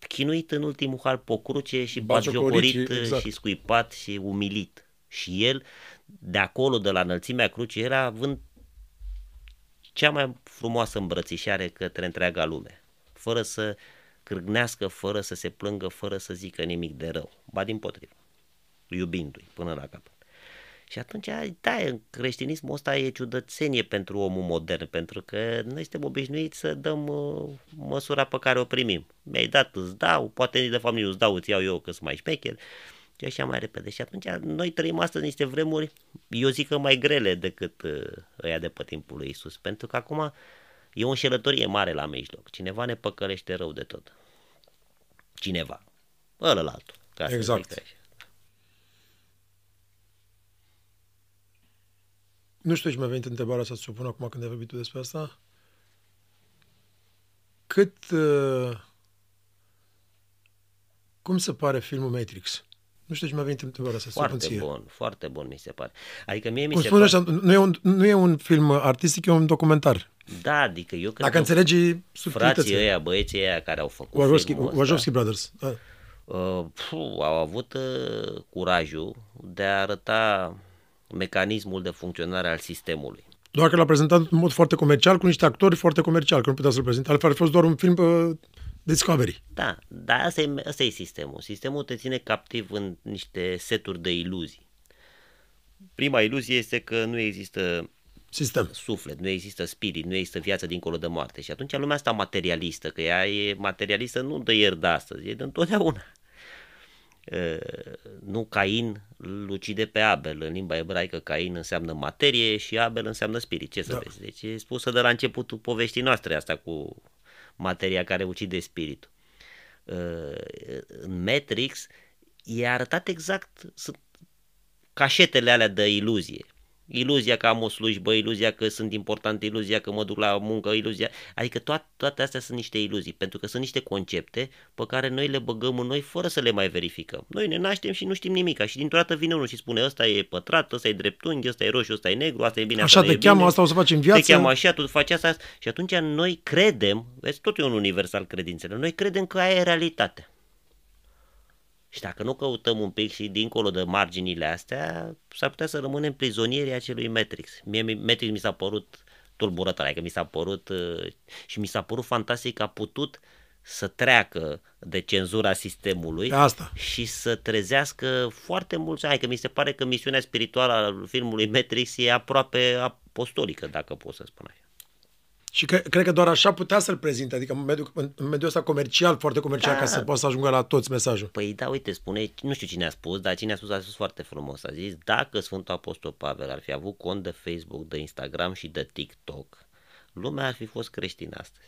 chinuit în ultimul hal pe o cruce și batjocorit exact. și scuipat și umilit. Și el, de acolo, de la înălțimea crucii, era având cea mai frumoasă îmbrățișare către întreaga lume, fără să cârgnească, fără să se plângă, fără să zică nimic de rău, ba din potrivă, iubindu-i până la capăt. Și atunci, da, în creștinismul ăsta e ciudățenie pentru omul modern, pentru că noi suntem obișnuiți să dăm uh, măsura pe care o primim. Mi-ai dat, îți dau, poate de fapt nu îți dau, îți iau eu că sunt mai șmecher și așa mai repede. Și atunci noi trăim astăzi niște vremuri, eu zic că mai grele decât uh, ăia de pe timpul lui Isus, pentru că acum e o înșelătorie mare la mijloc. Cineva ne păcălește rău de tot. Cineva. Ălălaltul. Ca exact. Nu știu ce mi-a venit întrebarea să ți-o pun acum când ai vorbit tu despre asta. Cât... Uh, cum se pare filmul Matrix? Nu știu ce mi-a venit întrebarea asta. Foarte bun, foarte bun mi se pare. Adică mie mi Cum se spune pare... așa, nu e, un, nu e un film artistic, e un documentar. Da, adică eu cred Dacă înțelegi subtilitățile. frații ăia, băieții ăia care au făcut Wachowski, filmul ăsta, Wachowski Brothers. Da. uh, puh, au avut uh, curajul de a arăta mecanismul de funcționare al sistemului. Doar că l-a prezentat în mod foarte comercial, cu niște actori foarte comerciali, că nu putea să-l prezinte. Altfel ar fi fost doar un film uh, Discovery. Da, dar asta e, asta e sistemul. Sistemul te ține captiv în niște seturi de iluzii. Prima iluzie este că nu există Sistem. suflet, nu există spirit, nu există viață dincolo de moarte. Și atunci lumea asta materialistă, că ea e materialistă nu de ieri de astăzi, e de întotdeauna. Uh, nu Cain îl ucide pe Abel. În limba ebraică Cain înseamnă materie și Abel înseamnă spirit. Ce să da. vezi? Deci e spusă de la începutul poveștii noastre asta cu materia care ucide spiritul. Uh, în Matrix e arătat exact sunt cașetele alea de iluzie iluzia că am o slujbă, iluzia că sunt important, iluzia că mă duc la muncă, iluzia... Adică toate, toate astea sunt niște iluzii, pentru că sunt niște concepte pe care noi le băgăm în noi fără să le mai verificăm. Noi ne naștem și nu știm nimic și dintr-o dată vine unul și spune ăsta e pătrat, ăsta e dreptunghi, ăsta e roșu, ăsta e negru, asta e bine, Așa asta te cheamă, bine. asta o să facem viață. Te cheamă așa, tu faci asta și atunci noi credem, vezi, tot e un univers al credințelor, noi credem că aia e realitatea. Și dacă nu căutăm un pic și dincolo de marginile astea, s-ar putea să rămânem prizonierii acelui Matrix. Mie Matrix mi s-a părut tulburător, adică mi s-a părut uh, și mi s-a părut fantastic că a putut să treacă de cenzura sistemului Pe asta. și să trezească foarte mulți. Adică mi se pare că misiunea spirituală a filmului Matrix e aproape apostolică, dacă pot să spun așa. Și că, cred că doar așa putea să-l prezinte, adică în mediul, în mediul ăsta comercial, foarte comercial, Da. ca să poată să ajungă la toți mesajul. Păi da, uite, spune, nu știu cine a spus, dar cine a spus a spus foarte frumos. A zis, dacă Sfântul Apostol Pavel ar fi avut cont de Facebook, de Instagram și de TikTok, lumea ar fi fost creștină astăzi.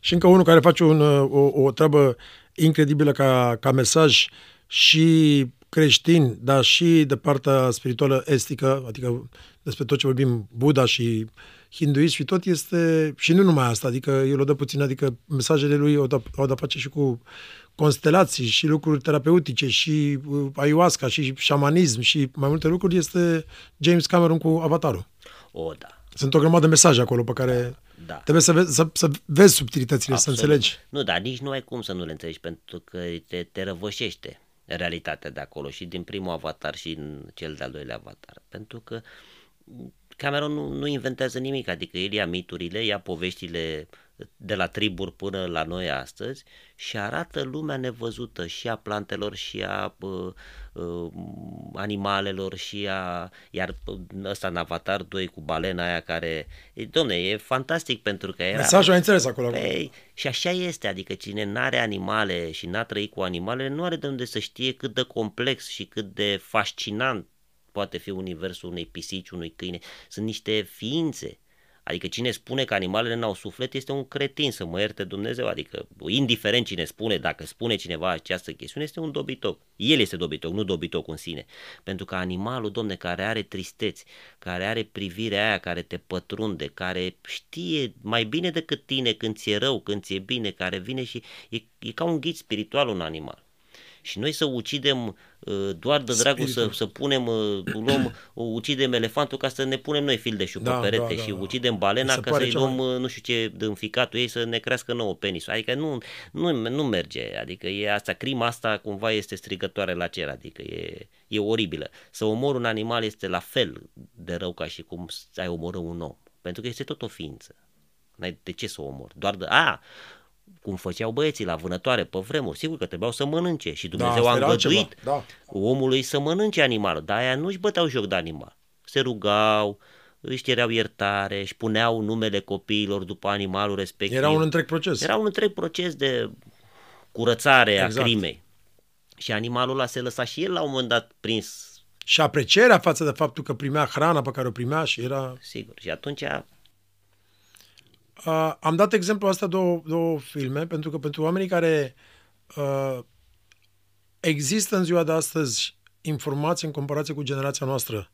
Și încă unul care face un, uh, o, o treabă incredibilă ca, ca mesaj și creștini, dar și de partea spirituală estică, adică despre tot ce vorbim, Buddha și hinduism și tot este, și nu numai asta, adică el o dă puțin, adică mesajele lui au de, au de face și cu constelații și lucruri terapeutice și uh, ayahuasca și șamanism și mai multe lucruri, este James Cameron cu Avatarul. O, da. Sunt o grămadă de mesaje acolo pe care Da. trebuie să vezi, să, să vezi subtilitățile, Absolut. să înțelegi. Nu, dar nici nu ai cum să nu le înțelegi, pentru că te, te răvășește realitatea de acolo și din primul avatar și în cel de-al doilea avatar. Pentru că Cameron nu, nu inventează nimic, adică el ia miturile, ia poveștile de la triburi până la noi astăzi și arată lumea nevăzută și a plantelor și a uh, uh, animalelor și a... Iar ăsta în Avatar 2 cu balena aia care... E, domne, e fantastic pentru că era... Mesajul ai înțeles acolo. Păi, și așa este, adică cine n-are animale și n-a trăit cu animale, nu are de unde să știe cât de complex și cât de fascinant poate fi universul unei pisici, unui câine. Sunt niște ființe. Adică cine spune că animalele n-au suflet este un cretin, să mă ierte Dumnezeu. Adică, indiferent cine spune, dacă spune cineva această chestiune, este un dobitoc. El este dobitoc, nu dobitoc în sine. Pentru că animalul, domne, care are tristeți, care are privirea aia care te pătrunde, care știe mai bine decât tine când ți-e rău, când ți-e bine, care vine și e, e ca un ghid spiritual un animal. Și noi să ucidem uh, doar de dragul să, Spiritul. să punem, uh, luăm, uh, ucidem elefantul ca să ne punem noi fildeșul Da, pe perete da, da, și da. ucidem Mi balena se ca pare să-i cea luăm mai- uh, nu știu ce din ficatul ei să ne crească nouă penisul. Adică nu, nu, nu merge, adică e asta, crima asta cumva este strigătoare la cer, adică e, e oribilă. Să omori un animal este la fel de rău ca și cum ai omorâ un om, pentru că este tot o ființă. N-ai de ce să o omori? Doar de... A, cum făceau băieții la vânătoare pe vremuri, sigur că trebuiau să mănânce și Dumnezeu asta a era altceva, îngăduit da. omului să mănânce animalul, dar aia nu-și băteau joc de animal. Se rugau, își cereau iertare, își puneau numele copiilor după animalul respectiv. Era un întreg proces. Era un întreg proces de curățare Exact. a crimei. Și animalul ăla se lăsa și el la un moment dat prins, Și aprecierea față de faptul că primea hrana pe care o primea și era... sigur. Și atunci, Uh, am dat exemplu asta două, două filme, pentru că pentru oamenii care uh, există în ziua de astăzi informații în comparație cu generația noastră,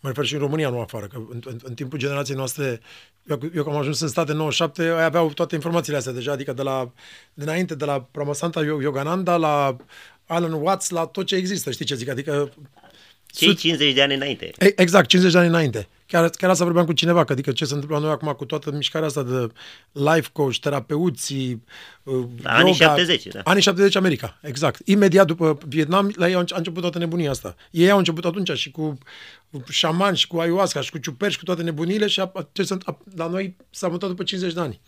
mă refer și în România, nu afară, că în, în, în timpul generației noastre, eu, eu că am ajuns în state în 97, ai aveau toate informațiile astea deja, adică de la, dinainte, de la Pramasanta Yogananda la Alan Watts, la tot ce există, știi ce zic? Adică cei 50 de ani înainte. E- Exact, 50 de ani înainte. Chiar, chiar asta vorbeam cu cineva, că adică ce se întâmplă la noi acum cu toată mișcarea asta de life coach, terapeuții, uh, Da, anii yoga. 70, da. Anii 70 America, exact. Imediat după Vietnam, la ei a înce- a început toată nebunia asta. Ei au început atunci și cu șaman și cu ayahuasca și cu ciuperci și cu toate nebunile și a, a, ce sunt, a, la noi s-a mutat după 50 de ani.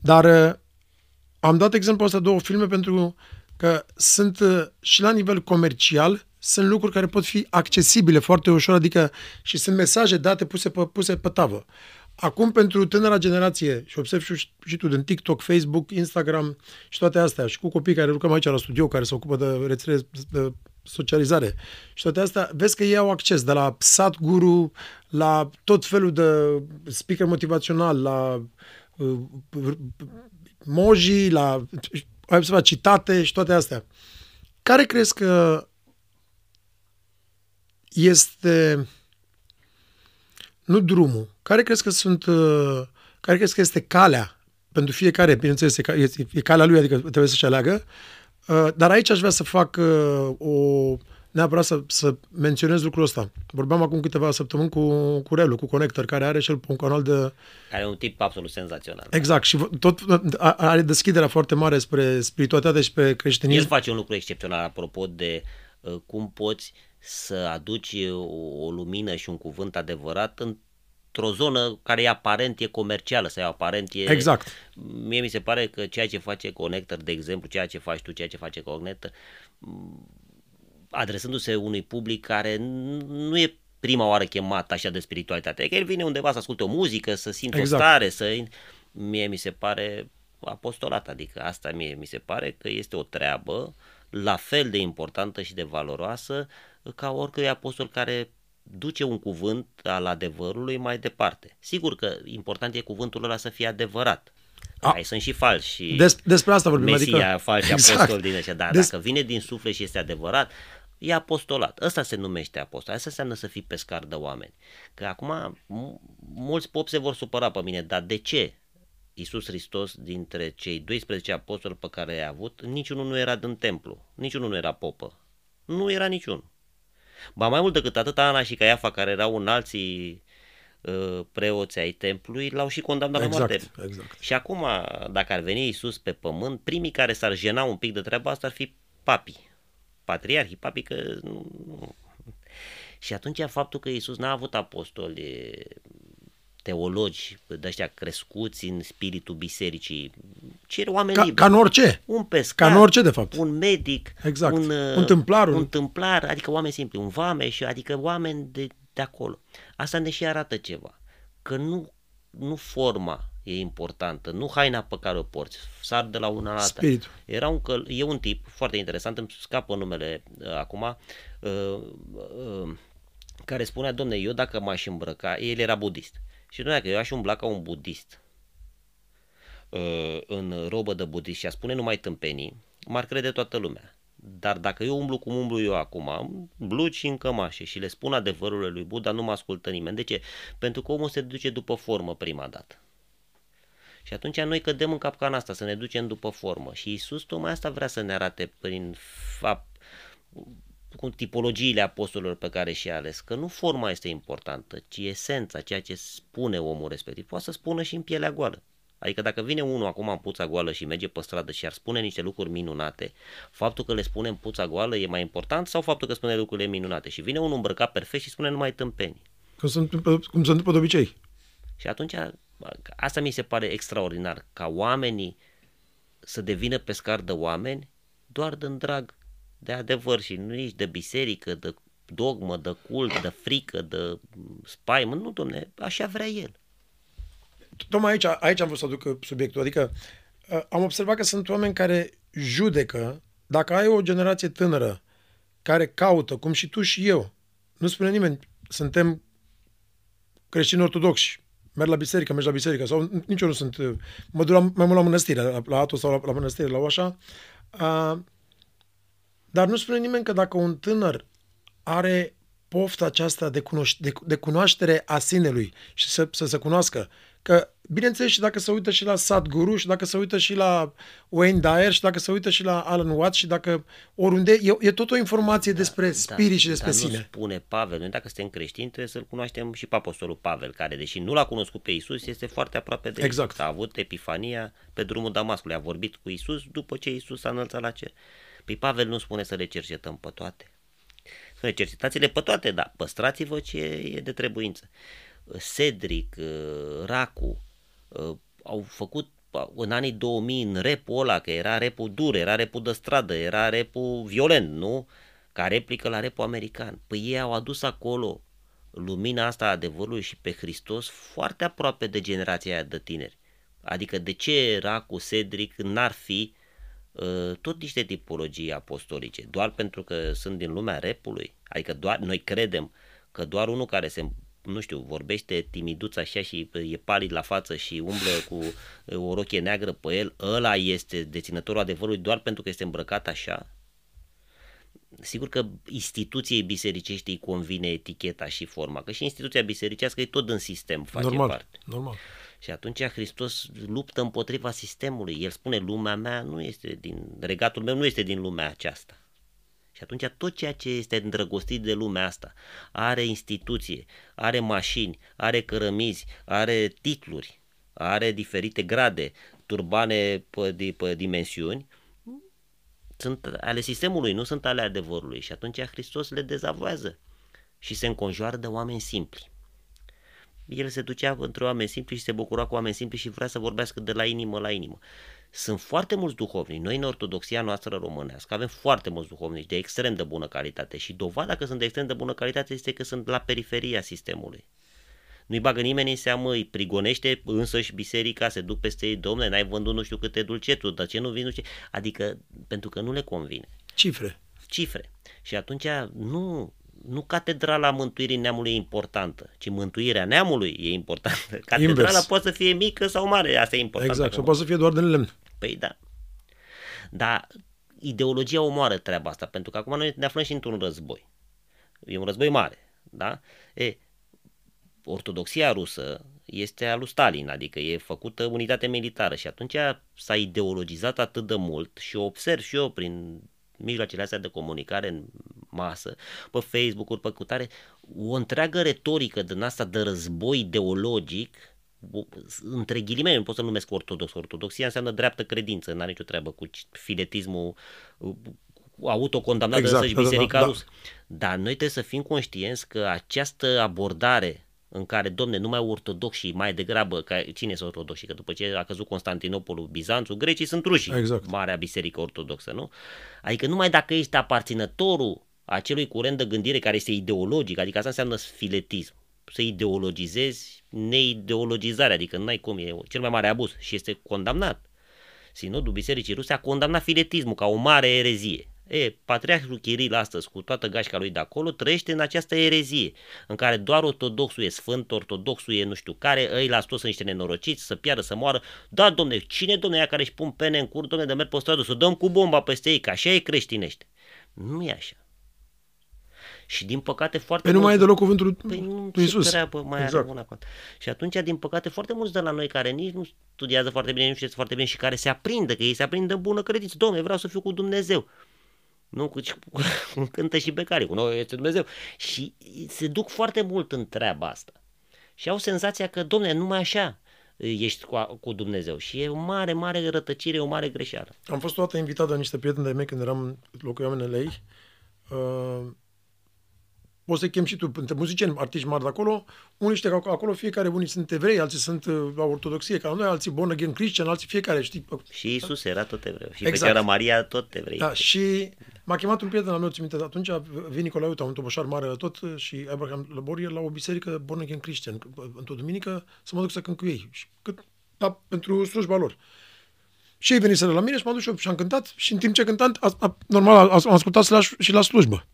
Dar uh, am dat exemplu ăsta două filme pentru că sunt uh, și la nivel comercial sunt lucruri care pot fi accesibile foarte ușor, adică și sunt mesaje date puse pe, puse pe tavă. Acum, pentru tânăra generație, și observ și, și tu din TikTok, Facebook, Instagram și toate astea, și cu copii care lucrăm aici la studio, care se ocupă de rețele de socializare și toate astea, vezi că ei au acces de la Sadhguru, la tot felul de speaker motivațional, la uh, moji, la ai observat, citate și toate astea. Care crezi că este nu drumul, care crezi că sunt uh, care crezi că este calea pentru fiecare, bineînțeles, e, ca- e, e calea lui, adică trebuie să-și aleagă, uh, dar aici aș vrea să fac uh, o neapărat să, să menționez lucrul ăsta. Vorbeam acum câteva săptămâni cu, cu Relu, cu Connector, care are și el un canal de Care e un tip absolut senzațional. Exact, și v- tot a- are deschiderea foarte mare spre spiritualitate și spre El creștinism. face un lucru excepțional apropo de uh, cum poți să aduci o, o lumină și un cuvânt adevărat într-o zonă care e aparent e comercială sau e aparent e... Exact. Mie mi se pare că ceea ce face Connector, de exemplu, ceea ce faci tu, ceea ce face Connector, m, adresându-se unui public care n- nu e prima oară chemat așa de spiritualitate. Adică el vine undeva să asculte o muzică, să simtă Exact. o stare, să... Mie mi se pare apostolat, adică asta mie mi se pare că este o treabă la fel de importantă și de valoroasă ca oricărui apostol care duce un cuvânt al adevărului mai departe. Sigur că important e cuvântul ăla să fie adevărat. A- Ai sunt și falși și Des, despre asta vorbim. Mesia, adică, falși Exact. apostoli din ăștia, dar Des- dacă vine din suflet și este adevărat, E apostolat. Ăsta se numește apostolat. Asta înseamnă să fii pescar de oameni. Că acum mulți pop se vor supăra pe mine, dar de ce Iisus Hristos, dintre cei 12 apostoli pe care i-a avut, niciunul nu era din templu, niciunul nu era popă. Nu era niciun. Ba mai mult decât atât, Ana și Caiafa, care erau în alții uh, preoți ai templului, l-au și condamnat exact, la moarte. Exact. Și acum, dacă ar veni Iisus pe pământ, primii care s-ar jena un pic de treaba asta ar fi papii, patriarhii, papii, că nu, și atunci faptul că Iisus n-a avut apostoli teologi de ăștia crescuți în spiritul bisericii, ci oameni ca, liberi. Ca în orice. Un pescar, ca în orice, de fapt. un medic, exact. un, un tâmplar, un tâmplar, adică oameni simpli, un vameș, adică oameni de, de acolo. Asta ne și arată ceva, că nu, nu forma e importantă, nu haina pe care o porți, sar de la una la alta. Spiritul. Era un, căl- e un tip foarte interesant, îmi scapă numele uh, acum, uh, uh, care spunea, domne, eu dacă m-aș îmbrăca, el era budist, și nu că eu aș umbla ca un budist uh, în robă de budist și a spune numai tâmpenii, m-ar crede toată lumea. Dar dacă eu umblu cum umblu eu acum, blugi și în cămașe și le spun adevărul lui Buddha, nu mă ascultă nimeni. De ce? Pentru că omul se duce după formă prima dată. Și atunci noi cădem în capcana asta, să ne ducem după formă. Și Isus tocmai asta vrea să ne arate prin fapt, cu tipologiile apostolilor pe care și-a ales, că nu forma este importantă, ci esența, ceea ce spune omul respectiv. Poate să spună și în pielea goală. Adică dacă vine unul acum în puța goală și merge pe stradă și ar spune niște lucruri minunate, faptul că le spune în puța goală e mai important sau faptul că spune lucrurile minunate? Și vine unul îmbrăcat perfect și spune numai tâmpeni. Cum se întâmplă, cum se întâmplă de obicei. Și atunci, asta mi se pare extraordinar, ca oamenii să devină pescar de oameni doar din drag de adevăr și nu nici de biserică, de dogmă, de cult, de frică, de spaimă. Nu, domne, așa vrea el. Tocmai aici, aici am vrut să aduc subiectul. Adică am observat că sunt oameni care judecă dacă ai o generație tânără care caută, cum și tu și eu, nu spune nimeni, suntem creștini ortodoxi, merg la biserică, mergi la biserică, sau nici eu nu sunt, mă duc la, mai mult la mănăstire, la, la Atos sau la, la mănăstire, la o așa, uh, dar nu spune nimeni că dacă un tânăr are pofta aceasta de, cunoș- de, de cunoaștere a sinelui și să, să se cunoască, că bineînțeles și dacă se uită și la Sadhguru și dacă se uită și la Wayne Dyer și dacă se uită și la Alan Watts și dacă oriunde, e, e tot o informație da, despre spirit da, și despre dar sine. nu spune Pavel, noi dacă suntem creștini trebuie să-l cunoaștem și pe apostolul Pavel, care deși nu l-a cunoscut pe Isus, este foarte aproape de exact. Isus. A avut epifania pe drumul Damascului, a vorbit cu Isus după ce Isus s-a înălțat la cer. Păi Pavel nu spune să le cercetăm pe toate. Spune cercetați-le pe toate, dar păstrați-vă ce e de trebuință. Cedric, Racu au făcut în anii 2000 în repul ăla, că era repul dur, era repul de stradă, era repul violent, nu? Ca replică la repul american. Păi ei au adus acolo lumina asta a adevărului și pe Hristos foarte aproape de generația aia de tineri. Adică de ce Racu, Cedric n-ar fi Uh, tot niște tipologii apostolice, doar pentru că sunt din lumea repului, adică doar noi credem că doar unul care se nu știu, vorbește timiduț așa și e palid la față și umblă cu uh, o rochie neagră pe el, ăla este deținătorul adevărului doar pentru că este îmbrăcat așa? Sigur că instituției bisericești îi convine eticheta și forma, că și instituția bisericească e tot în sistem, face normal, parte. Normal. Și atunci Hristos luptă împotriva sistemului. El spune, lumea mea nu este din, regatul meu nu este din lumea aceasta. Și atunci tot ceea ce este îndrăgostit de lumea asta, are instituție, are mașini, are cărămizi, are titluri, are diferite grade, turbane pe, pe dimensiuni, sunt ale sistemului, nu sunt ale adevărului. Și atunci Hristos le dezavoază și se înconjoară de oameni simpli el se ducea între oameni simpli și se bucura cu oameni simpli și vrea să vorbească de la inimă la inimă. Sunt foarte mulți duhovnici. Noi în ortodoxia noastră românească avem foarte mulți duhovnici de extrem de bună calitate și dovada că sunt de extrem de bună calitate este că sunt la periferia sistemului. Nu-i bagă nimeni în seamă, îi prigonește însăși biserica, se duc peste ei, domne, n-ai vândut nu știu câte dulceturi, dar ce nu vin, nu știu Adică, pentru că nu le convine. Cifre. Cifre. Și atunci nu, nu catedrala mântuirii neamului e importantă, ci mântuirea neamului e importantă. Catedrala Invers. poate să fie mică sau mare, asta e important. Exact, sau poate să fie doar de lemn. Păi da. Dar ideologia omoară treaba asta, pentru că acum noi ne aflăm și într-un război. E un război mare, da? E, ortodoxia rusă este a lui Stalin, adică e făcută unitate militară și atunci s-a ideologizat atât de mult și observ și eu prin mijloacele astea de comunicare în masă, pe Facebook-uri, pe cutare, o întreagă retorică din asta de război ideologic între ghilimele, nu pot să numesc ortodox. Ortodoxia înseamnă dreaptă credință, nu are nicio treabă cu filetismul autocondamnat exact, de da, da, biserica da, rusă. Da. Dar noi trebuie să fim conștienți că această abordare în care, domne, numai ortodoxii mai degrabă, ca, cine sunt ortodoxi? Că după ce a căzut Constantinopolul, Bizanțul, grecii sunt rușii, exact. Marea Biserică Ortodoxă, nu? Adică numai dacă ești aparținătorul acelui curent de gândire care este ideologic, adică asta înseamnă filetism, să ideologizezi neideologizarea, adică nu ai cum, e cel mai mare abuz și este condamnat. Sinodul Bisericii Ruse a condamnat filetismul ca o mare erezie. E, Patriarhul Chiril astăzi, cu toată gașca lui de acolo, trăiește în această erezie, în care doar ortodoxul e sfânt, ortodoxul e nu știu care, ei la toți sunt niște nenorociți, să piară, să moară. Da, domne, cine domne ea care își pun pene în cur, domne, de merg pe stradă, să dăm cu bomba peste ei, că așa e creștinește. Nu e așa. Și din păcate foarte Păi nu mai e deloc cuvântul păi nu lui Iisus. treabă mai exact. are una Și atunci, din păcate, foarte mulți de la noi care nici nu studiază foarte bine, nu știu foarte bine și care se aprindă, că ei se aprindă bună credință. Domne, vreau să fiu cu Dumnezeu. Nu, cu, cu, *laughs* cu cântă și becare, cu noi este Dumnezeu. Și se duc foarte mult în treaba asta. Și au senzația că, domne, numai așa ești cu, cu Dumnezeu. Și e o mare, mare rătăcire, o mare greșeală. Am fost toată invitat de niște prieteni de mei când eram locuiam în LA. Uh, poți să chem și tu, între muzicieni, artiști mari de acolo, unii știi că acolo fiecare, unii sunt evrei, alții sunt uh, la ortodoxie, ca noi, alții born again Christian, alții fiecare, știi. Și Isus era tot evreu. Și exact. Fecioara Maria tot evrei. Da, și m-a chemat un prieten al meu, ți minte, atunci vine Nicolae, uite, un toboșar mare tot și Abraham Lăborie la o biserică born again Christian, într-o duminică să mă duc să cânt cu ei. Și cât, da, pentru slujba lor. Și ei veniseră la mine și m-am dus și, eu, și am cântat și în timp ce cântam, a, a, normal, am ascultat și la, și la slujbă.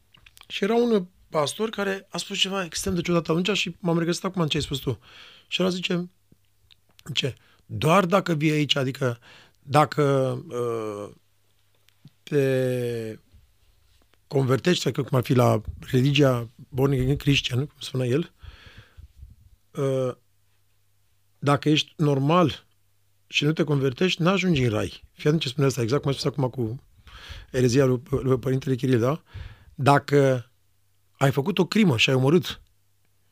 Și era un pastor care a spus ceva extrem de ciudat atunci și m-am regăsit acum în ce ai spus tu. Și el zice, ce? Doar dacă vii aici, adică dacă uh, te convertești, adică cum ar fi la religia born again Christian, cum spune el, uh, dacă ești normal și nu te convertești, n-ajungi în rai. Fii atent ce spune asta, exact cum ai spus acum cu erezia lui, lui Părintele Chiril, da? Dacă ai făcut o crimă și ai omorât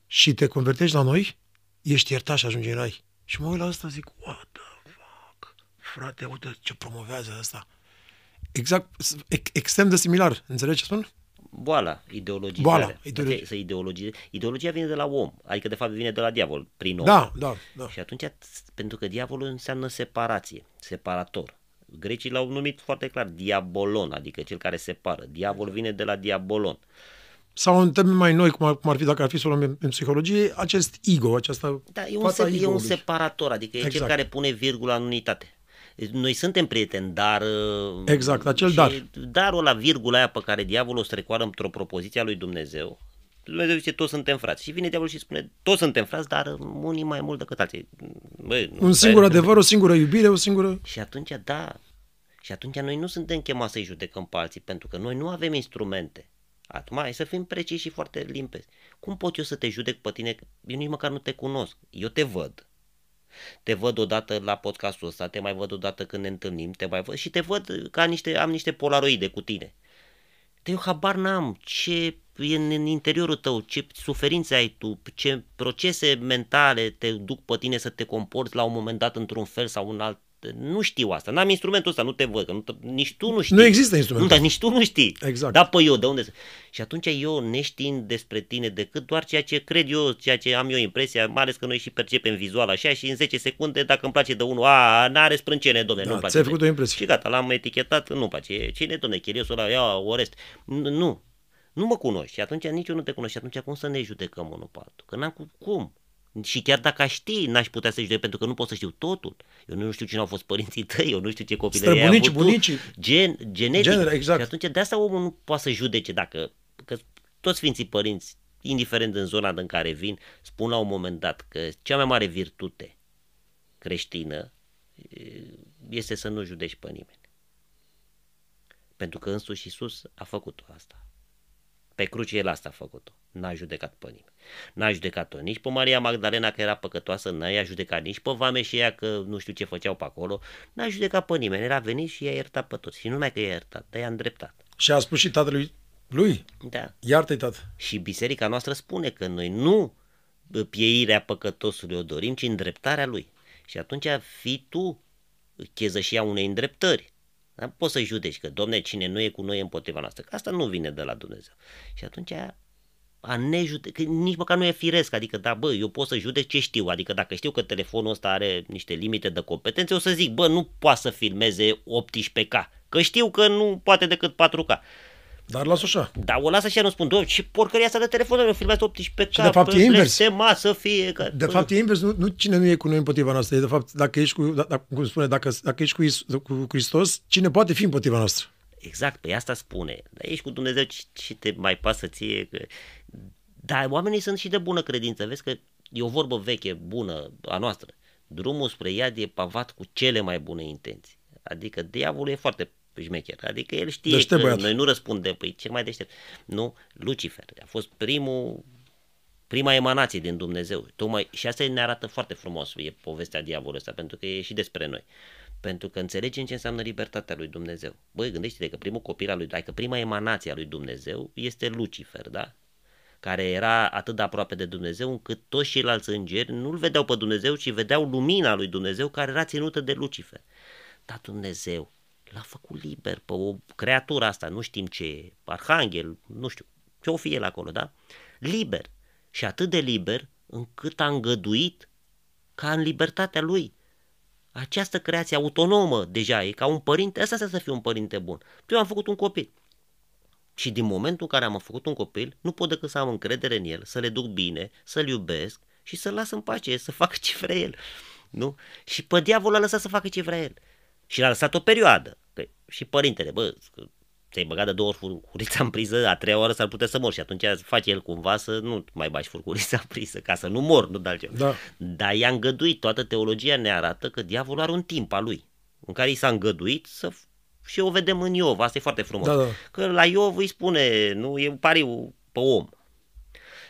și te convertești la noi, ești iertat și ajungi în rai. Și mă uit la asta zic, what the fuck? Frate, uite ce promovează asta. Exact, extrem de similar. Înțelegi ce spun? Boala, ideologie. Boala, ideologie. Să ideologie. Ideologia vine de la om, adică de fapt vine de la diavol, prin om. Da, da, da. Și atunci, pentru că diavolul înseamnă separație, separator. Grecii l-au numit foarte clar diabolon, adică cel care separă. Diavol vine de la diabolon. Uh, sau în termeni mai noi, cum ar, cum ar fi dacă ar fi să o luăm în psihologie, acest ego, această Da, e un, se, e un separator, adică exact. e cel exact. care pune virgula în unitate. Noi suntem prieteni, dar... Exact, acel dar. Darul la virgula aia pe care diavolul o strecoară într-o propoziție a lui Dumnezeu. Dumnezeu zice, toți suntem frați. Și vine diavolul și spune, toți suntem frați, dar unii mai mult decât alții. Bă, un singur adevăr, o singură iubire, o singură... Și atunci, da, și atunci noi nu suntem chemați să-i judecăm pe alții, pentru că noi nu avem instrumente. Acum, hai să fim preciși și foarte limpezi. Cum pot eu să te judec pe tine? Eu nici măcar nu te cunosc. Eu te văd. Te văd odată la podcastul ăsta, te mai văd odată când ne întâlnim, te mai văd și te văd ca niște, am niște polaroide cu tine. Te eu habar n-am ce e în interiorul tău, ce suferințe ai tu, ce procese mentale te duc pe tine să te comporți la un moment dat într-un fel sau un alt nu știu asta, n-am instrumentul ăsta, nu te văd, că nu te, nici tu nu știi. Nu există instrumentul. Nu, dar nici tu nu știi. Exact. Da, păi eu, de unde? Și atunci eu, neștiind despre tine decât doar ceea ce cred eu, ceea ce am eu impresia, mai ales că noi și percepem vizual așa și în 10 secunde, dacă îmi place de unul, a, n-are sprâncene, domne, da, nu-mi place. făcut o impresie. Și gata, l-am etichetat, nu-mi place. Cine, domne, chiriosul ăla, ia, orest. Nu, nu mă cunoști și atunci nici eu nu te cunosc și atunci cum să ne judecăm unul pe altul? Că n-am cum. Și chiar dacă aș ști, n-aș putea să judec pentru că nu pot să știu totul. Eu nu știu cine au fost părinții tăi, eu nu știu ce copilărie ai avut bunicii. Gen, genetic. Genere, exact. Și atunci de asta omul nu poate să judece dacă... Că toți Sfinții Părinți, indiferent în zona în care vin, spun la un moment dat că cea mai mare virtute creștină este să nu judeci pe nimeni. Pentru că însuși Iisus a făcut asta. Pe cruce el asta a făcut-o. N-a judecat pe nimeni. N-a judecat-o nici pe Maria Magdalena că era păcătoasă, n-a judecat nici pe vame și ea că nu știu ce făceau pe acolo. N-a judecat pe nimeni. Era venit și i-a iertat pe toți. Și nu numai că i-a iertat, dar i-a îndreptat. Și a spus și tatălui lui, Da. iartă-i tată. Și biserica noastră spune că noi nu pieirea păcătosului o dorim, ci îndreptarea lui. Și atunci fii tu chezășia unei îndreptări. Da? Poți să judeci că, domne, cine nu e cu noi e împotriva noastră, că asta nu vine de la Dumnezeu. Și atunci a nejude, că nici măcar nu e firesc, adică da, bă, eu pot să judec ce știu, adică dacă știu că telefonul ăsta are niște limite de competențe, o să zic, bă, nu poate să filmeze 18K, că știu că nu poate decât 4K. Dar las așa. Dar o lasă și ea nu spun, doamne, ce porcăria asta de telefon, nu filmează 18 Și de fapt e invers. Ma să fie. Că... De fapt e invers, nu, nu cine nu e cu noi împotriva noastră, e de fapt dacă ești cu, da, da, cum spune, dacă, dacă ești cu, Is, cu Hristos, cine poate fi împotriva noastră? Exact, pe asta spune. Dar ești cu Dumnezeu, ce, ce te mai pasă ție? Că... Dar oamenii sunt și de bună credință, vezi că e o vorbă veche, bună, a noastră. Drumul spre iad e pavat cu cele mai bune intenții. Adică diavolul e foarte șmecher. Adică el știe Deștept că băiat. noi nu răspundem, păi cel mai deștept. Nu, Lucifer a fost primul, prima emanație din Dumnezeu. Tocmai, și asta ne arată foarte frumos, e povestea diavolului ăsta, pentru că e și despre noi. Pentru că înțelegem ce înseamnă libertatea lui Dumnezeu. Băi, gândește-te că primul copil al lui, adică prima emanație a lui Dumnezeu este Lucifer, da? care era atât de aproape de Dumnezeu încât toți ceilalți îngeri nu-L vedeau pe Dumnezeu, ci vedeau lumina lui Dumnezeu care era ținută de Lucifer. Dar Dumnezeu l-a făcut liber pe o creatură asta, nu știm ce e, arhanghel, nu știu, ce o fi el acolo, da? Liber. Și atât de liber încât a îngăduit ca în libertatea lui această creație autonomă deja e ca un părinte, asta să fie un părinte bun. Eu am făcut un copil. Și din momentul în care am făcut un copil, nu pot decât să am încredere în el, să le duc bine, să-l iubesc și să-l las în pace, să *laughs* facă ce vrea el. Nu? Și pe diavol l-a lăsat să facă ce vrea el. Și l-a lăsat o perioadă. Că și părintele, bă, ți-ai băgat de două ori furcurița în priză, a treia oară s-ar putea să mor și atunci face el cumva să nu mai bagi furcurița în priză, ca să nu mor, nu de altceva. Da. Dar i-a îngăduit, toată teologia ne arată că diavolul are un timp al lui, în care i s-a îngăduit să și o vedem în Iov, asta e foarte frumos. Da, da. Că la Iov îi spune, nu, e un pariu pe om.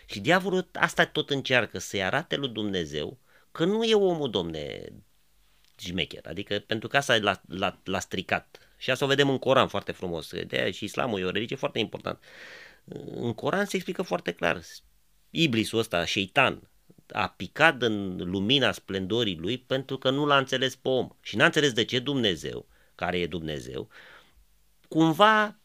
Și diavolul asta tot încearcă să-i arate lui Dumnezeu că nu e omul, domne, jmecher. Adică pentru că asta l-a, l-a, l-a stricat. Și asta o vedem în Coran foarte frumos. De aia și islamul e o religie foarte importantă. În Coran se explică foarte clar. Iblisul ăsta, șeitan, a picat în lumina splendorii lui pentru că nu l-a înțeles pe om. Și n-a înțeles de ce Dumnezeu, care e Dumnezeu, cumva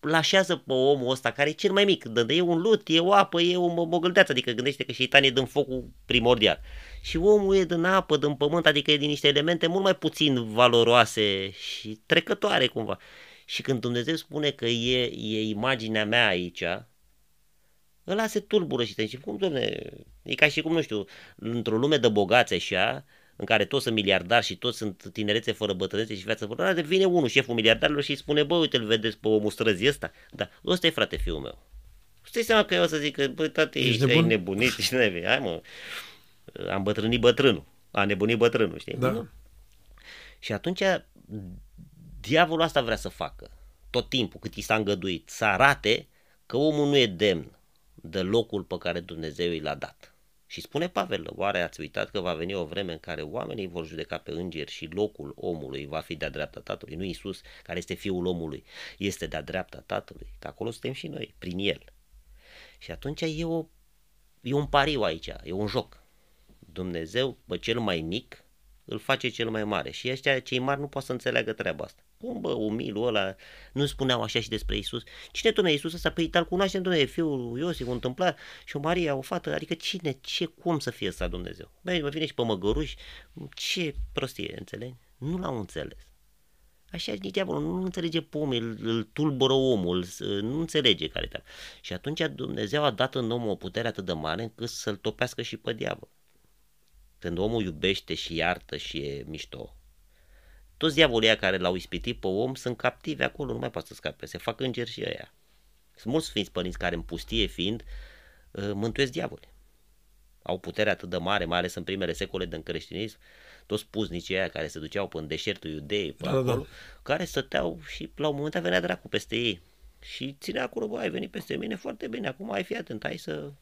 lașează pe omul ăsta care e cel mai mic, dă, e un lut, e o apă, e o mogâldeață, adică gândește că șeitan e din focul primordial. Și omul e din apă, din pământ, adică e din niște elemente mult mai puțin valoroase și trecătoare cumva. Și când Dumnezeu spune că e, e imaginea mea aici, ăla se tulbură și te zice, cum, domne, e ca și cum, nu știu, într-o lume de bogați așa, în care toți sunt miliardari și toți sunt tinerețe fără bătrânețe și viață fără, dar vine unul, șeful miliardarilor și îi spune, bă, uite, îl vedeți pe omul străzii ăsta? Da, ăsta e frate fiul meu. Stai seama că eu o să zic că, băi, tate, Ești ești ai nebun? nebunit, ești nebun. Hai mă, am bătrânit bătrânul, a nebunit bătrânul, știi? Da. Nu. Și atunci diavolul asta vrea să facă, tot timpul cât i s-a îngăduit, să arate că omul nu e demn de locul pe care Dumnezeu i l-a dat. Și spune Pavel, oare ați uitat că va veni o vreme în care oamenii vor judeca pe îngeri și locul omului va fi de-a dreapta Tatălui, nu Iisus, care este Fiul omului, este de-a dreapta Tatălui, că acolo suntem și noi, prin El. Și atunci e, o, e un pariu aici, e un joc. Dumnezeu, pe cel mai mic, îl face cel mai mare. Și ăștia, cei mari, nu pot să înțeleagă treaba asta. Cum, bă, umilul ăla, nu spuneau așa și despre Isus? Cine, domne, Isus ăsta? Păi, dar cunoaștem, domne, e fiul lui Iosif, un întâmplat, și o Maria, o fată, adică cine, ce, cum să fie ăsta Dumnezeu? Băi, mă vine și pe măgăruși, ce prostie, înțelegi? Nu l-au înțeles. Așa nici diavolul nu înțelege pe om, îl, îl tulbură omul, îl- nu înțelege care treaba. Și atunci Dumnezeu a dat în om o putere atât de mare încât să-l topească și pe diavol. Când omul iubește și iartă și e mișto, toți diavolii ăia care l-au ispitit pe om sunt captivi acolo, nu mai poate să scape, se fac îngeri și ăia. Sunt mulți sfinți părinți care în pustie fiind uh, mântuiesc diavoli. au putere atât de mare, mai ales în primele secole de creștinism, toți puznicii aia care se duceau până în deșertul iudei, pe Da, da, acolo, da. care stăteau și la un moment dat venea dracu peste ei. Și ținea acolo, bă, ai venit peste mine foarte bine, acum ai fi atent, hai să...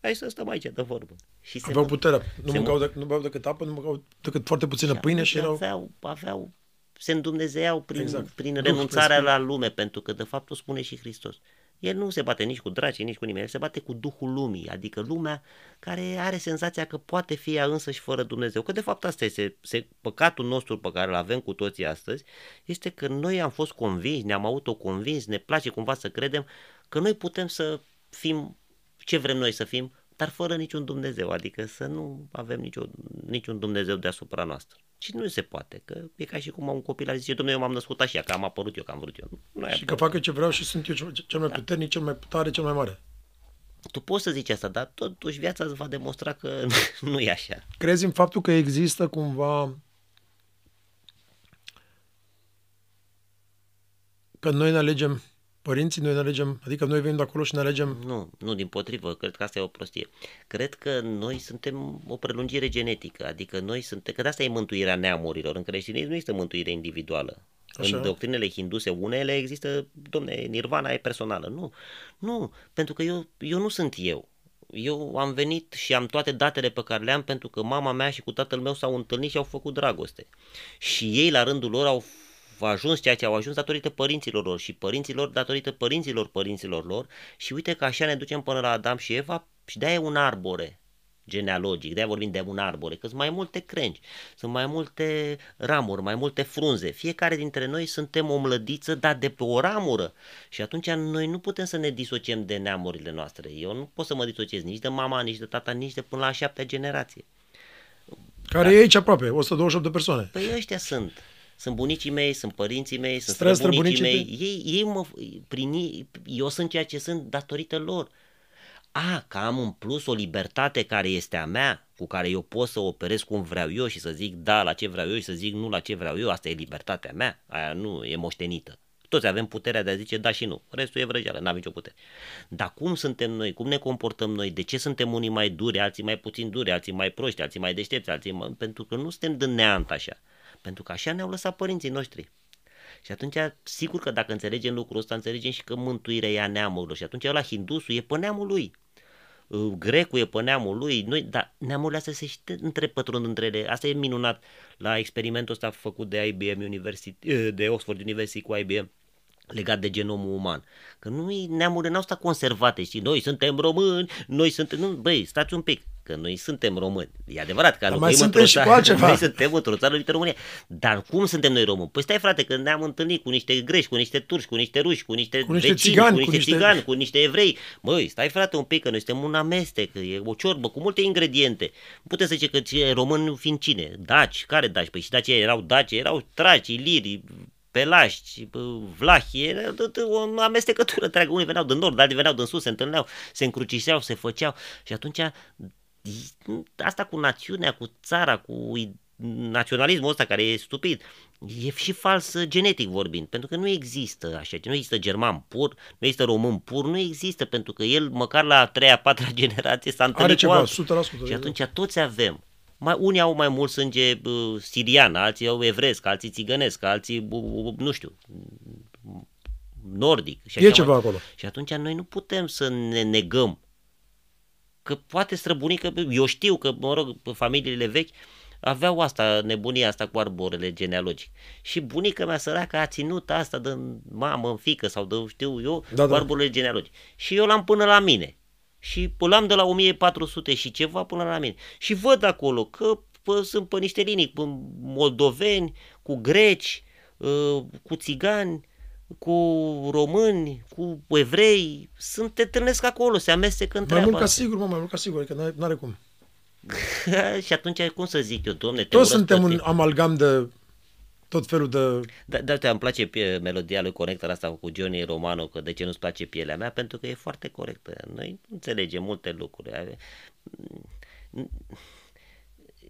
Hai să stăm aici de vorbă. Și se Aveau mă- puterea. Nu se mâncau, mă- de, nu beau decât apă, nu mâncau decât foarte puțină pâine și erau... aveau, aveau, se îndumnezeau prin, Exact. exact. prin Duh, renunțarea respect. la lume, pentru că de fapt o spune și Hristos. El nu se bate nici cu dracii, nici cu nimeni, el se bate cu Duhul lumii, adică lumea care are senzația că poate fi ea însă și fără Dumnezeu. Că de fapt asta este se, păcatul nostru pe care îl avem cu toții astăzi, este că noi am fost convinși, ne-am autoconvins, ne place cumva să credem că noi putem să fim ce vrem noi să fim, dar fără niciun Dumnezeu, adică să nu avem nicio, niciun Dumnezeu deasupra noastră. Și nu se poate, că e ca și cum un copil ar zice, domnule, eu m-am născut așa, că am apărut eu, că am vrut eu. Nu e Și că fac eu ce vreau și sunt eu cel- cel mai Da. puternic, cel mai tare, cel mai mare. Tu poți să zici asta, dar totuși viața îți va demonstra că *laughs* nu e așa. Crezi în faptul că există cumva că noi ne alegem părinții, noi ne alegem, adică noi venim de acolo și ne alegem Nu, nu, din potrivă, cred că asta e o prostie. Cred că noi suntem o prelungire genetică, adică noi suntem, că de asta e mântuirea neamurilor. În creștinism nu este mântuire individuală. Așa. În doctrinele hinduse unele există, domne, nirvana e personală. Nu, nu, pentru că eu, eu nu sunt eu. Eu am venit și am toate datele pe care le am pentru că mama mea și cu tatăl meu s-au întâlnit și au făcut dragoste. Și ei la rândul lor au f- ajuns ceea ce au ajuns datorită părinților lor și părinților datorită părinților părinților lor și uite că așa ne ducem până la Adam și Eva și de-aia e un arbore genealogic, de-aia vorbim de un arbore, că sunt mai multe crengi, sunt mai multe ramuri, mai multe frunze. Fiecare dintre noi suntem o mlădiță, dar de pe o ramură. Și atunci noi nu putem să ne disociem de neamurile noastre. Eu nu pot să mă disociez nici de mama, nici de tata, nici de până la a șaptea generație. care e aici aproape, 128 de persoane. Păi ăștia sunt. Sunt bunicii mei, sunt părinții mei, sunt Stră- străbunicii mei. străbunicii Ei, ei mă, prin ei, eu sunt ceea ce sunt datorită lor. A, că am în plus o libertate care este a mea, cu care eu pot să operez cum vreau eu și să zic da la ce vreau eu și să zic nu la ce vreau eu, asta e libertatea mea, aia nu e moștenită. Toți avem puterea de a zice da și nu, restul e vrăjeală, n-avem nicio putere. Dar cum suntem noi, cum ne comportăm noi, de ce suntem unii mai duri, alții mai puțin duri, alții mai proști, alții mai deștepți, alții mai... pentru că nu suntem din neant așa, pentru că așa ne-au lăsat părinții noștri. Și atunci, sigur că dacă înțelegem lucrul ăsta, înțelegem și că mântuirea e a neamurilor. Și atunci la hindusul e pe neamul lui. Uh, Grecul e pe neamul lui, noi, dar neamurile astea se și întrepătrund între ele. Asta e minunat la experimentul ăsta făcut de IBM University, uh, de Oxford University cu IBM legat de genomul uman. Că nu neamurile n-au stat conservate, știi, noi suntem români, noi suntem, nu, băi, stați un pic, că noi suntem români. E adevărat că Dar locuim mai într-o suntem și cu țară, altceva. *laughs* noi suntem într-o țară numită România. Dar cum suntem noi români? Păi stai frate, că ne-am întâlnit cu niște greși, cu niște turci, cu niște ruși, cu niște, Cu niște vecini, țigani, cu cu niște niște- țigani, cu niște evrei. Măi, stai frate un pic, că noi suntem un amestec, e o ciorbă cu multe ingrediente. Nu puteți să zice că ce- români fiind cine? Daci, care daci? Păi și daci erau daci, erau traci, iliri, pelași, bă, vlahi, era tot o amestecătură întreagă. Unii veneau din nord, alții veneau din sus, se întâlneau, se încrucișeau, se făceau și atunci asta cu națiunea, cu țara, cu i- naționalismul ăsta care e stupid, e și fals uh, genetic vorbind, pentru că nu există așa, nu există german pur, nu există român pur, nu există, pentru că el măcar la a treia, a patra *laughs* generație s-a Are întâlnit cu ceva, altul. 100%. Și atunci toți avem. Mai, unii au mai mult sânge uh, sirian, alții au evresc, alții țigănesc, alții, uh, uh, nu știu, nordic. Și E așa ceva mai- acolo. Și atunci noi nu putem să ne negăm. Că poate străbunică, eu știu că, mă rog, familiile vechi aveau asta, nebunia asta cu arborele genealogic. Și bunica mea săracă a ținut asta de mamă în fică sau de știu eu, Da, cu da. arborele genealogic. Și eu l-am până la mine. Și l-am de la 1400 și ceva până la mine. Și văd acolo că pă, sunt pe niște linii cu moldoveni, cu greci, uh, cu țigani, cu români, cu evrei, sunt te întâlnesc acolo, se amestecă în Mai treaba mult ca asta. sigur, mă, mai mult ca sigur, că n-are- n-are cum. *laughs* și atunci cum să zic eu, domne, te Toți urăsc suntem pe un tine. amalgam de tot felul de... Da, da, uite, îmi place pie, melodia lui Connector asta cu Johnny Romano, că de ce nu-ți place pielea mea, pentru că e foarte corectă. Noi nu înțelegem multe lucruri.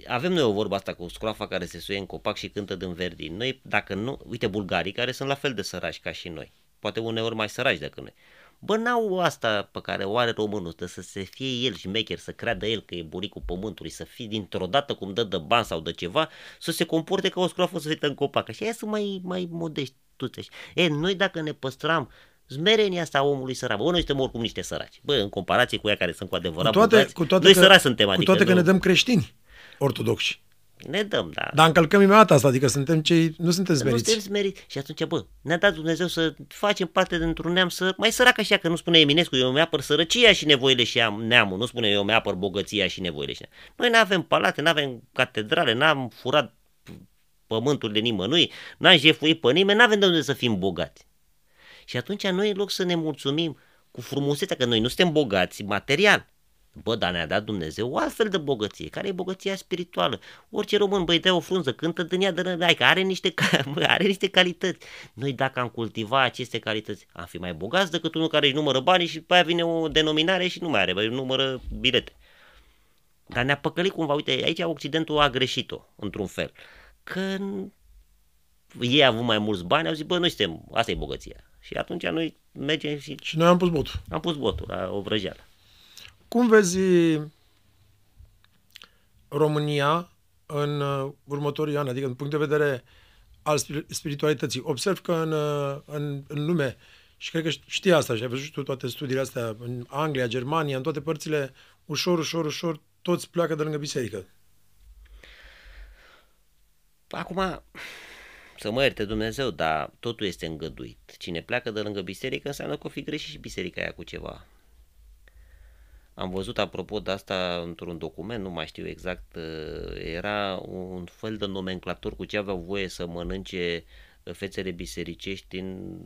Ave- Avem noi o vorbă asta cu scroafa care se suie în copac și cântă din verdi. Noi, dacă nu, uite, bulgarii care sunt la fel de săraci ca și noi, poate uneori mai săraci decât noi. Bă, n-au asta pe care o are românul, de să se fie el și șmecher, să creadă el că e buricul pământului, să fie dintr-o dată cum dă de bani sau de ceva, să se comporte ca o scroafă să în copac. Și aia sunt mai, mai modești tuțeși. E, noi dacă ne păstram zmerenia asta a omului sărac. Bă, noi suntem oricum niște săraci. Bă, în comparație cu ea care sunt cu adevărat cu toate, bogați, cu toate noi că, săraci suntem. Cu Adică toate că nu... ne dăm creștini ortodoxi. Ne dăm, da. Dar încălcăm imediat asta, adică suntem cei, nu suntem Nu smeriți. suntem smeriți. Și atunci, bă, ne-a dat Dumnezeu să facem parte dintr-un neam să, mai sărac așa, că nu spune Eminescu, eu mi apăr sărăcia și nevoile și am neamul, nu spune eu mi apăr bogăția și nevoile și neamul. Noi nu avem palate, nu avem catedrale, n-am furat pământul de nimănui, n-am jefuit pe nimeni, n-avem de unde să fim bogați. Și atunci noi, în loc să ne mulțumim cu frumusețea, că noi nu suntem bogați material, Bă, dar ne-a dat Dumnezeu o altfel de bogăție, care e bogăția spirituală. Orice român, băi, dă o frunză, cântă din ea, dă că are niște, *laughs* bă, are niște calități. Noi dacă am cultiva aceste calități, am fi mai bogați decât unul care își numără banii și pe aia vine o denominare și nu mai are, băi, numără bilete. Dar ne-a păcălit cumva, uite, aici Occidentul a greșit-o, într-un fel. Că ei au avut mai mulți bani, au zis, bă, noi suntem, asta e bogăția. Și atunci noi mergem și... Și noi am pus botul. Am pus botul la o vrăjeală. Cum vezi România în uh, următorii ani, adică în punct de vedere al spiritualității? Observ că în, uh, în, în lume, și cred că știi asta și ai văzut tu toate studiile astea, în Anglia, Germania, în toate părțile, ușor, ușor, ușor, toți pleacă de lângă biserică. Acum, să mă ierte Dumnezeu, dar totul este îngăduit. Cine pleacă de lângă biserică înseamnă că o fi greșit și biserica aia cu ceva. Am văzut apropo de asta într-un document, nu mai știu exact, uh, era un fel de nomenclator cu ce aveau voie să mănânce fețele bisericești în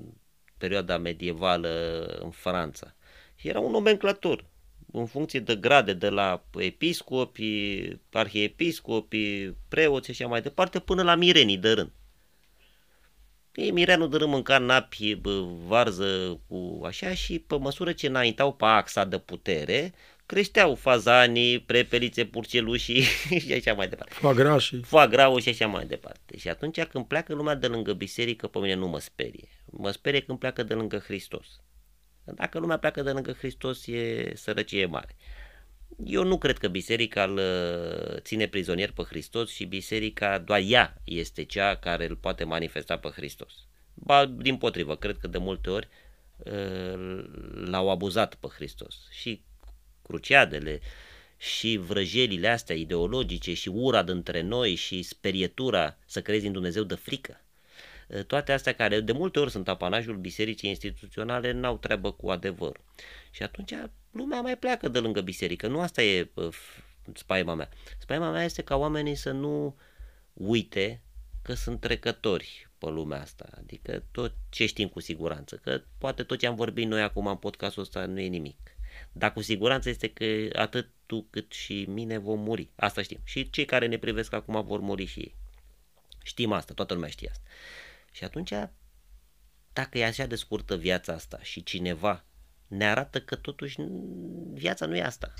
perioada medievală în Franța. Și era un nomenclator în funcție de grade, de la episcopi, arhiepiscopi, preoți și așa mai departe, până la mirenii de rând. Ei, Mireanu de rând mânca napi, varză cu așa și pe măsură ce înaintau pe axa de putere, creșteau fazanii, prepelițe, purcelușii *laughs* și așa mai departe. Foagra și... Foagrau și așa mai departe. Și atunci când pleacă lumea de lângă biserică, pe mine nu mă sperie. Mă sperie când pleacă de lângă Hristos. Dacă lumea pleacă de lângă Hristos, e sărăcie mare. Eu nu cred că biserica îl uh, ține prizonier pe Hristos și biserica, doar ea este cea care îl poate manifesta pe Hristos. Ba, din potrivă, cred că de multe ori uh, l-au abuzat pe Hristos. Și cruciadele, și vrăjelile astea ideologice și ura dintre noi și sperietura să crezi în Dumnezeu de frică. Uh, toate astea care de multe ori sunt apanajul bisericii instituționale n-au treabă cu adevăr. Și atunci lumea mai pleacă de lângă biserică. Nu asta e spaima mea. Spaima mea este ca oamenii să nu uite că sunt trecători pe lumea asta. Adică tot ce știm cu siguranță. Că poate tot ce am vorbit noi acum în podcastul ăsta nu e nimic. Dar cu siguranță este că atât tu cât și mine vom muri. Asta știm. Și cei care ne privesc acum vor muri și ei. Știm asta, toată lumea știe asta. Și atunci, dacă e așa de scurtă viața asta și cineva ne arată că totuși viața nu e asta.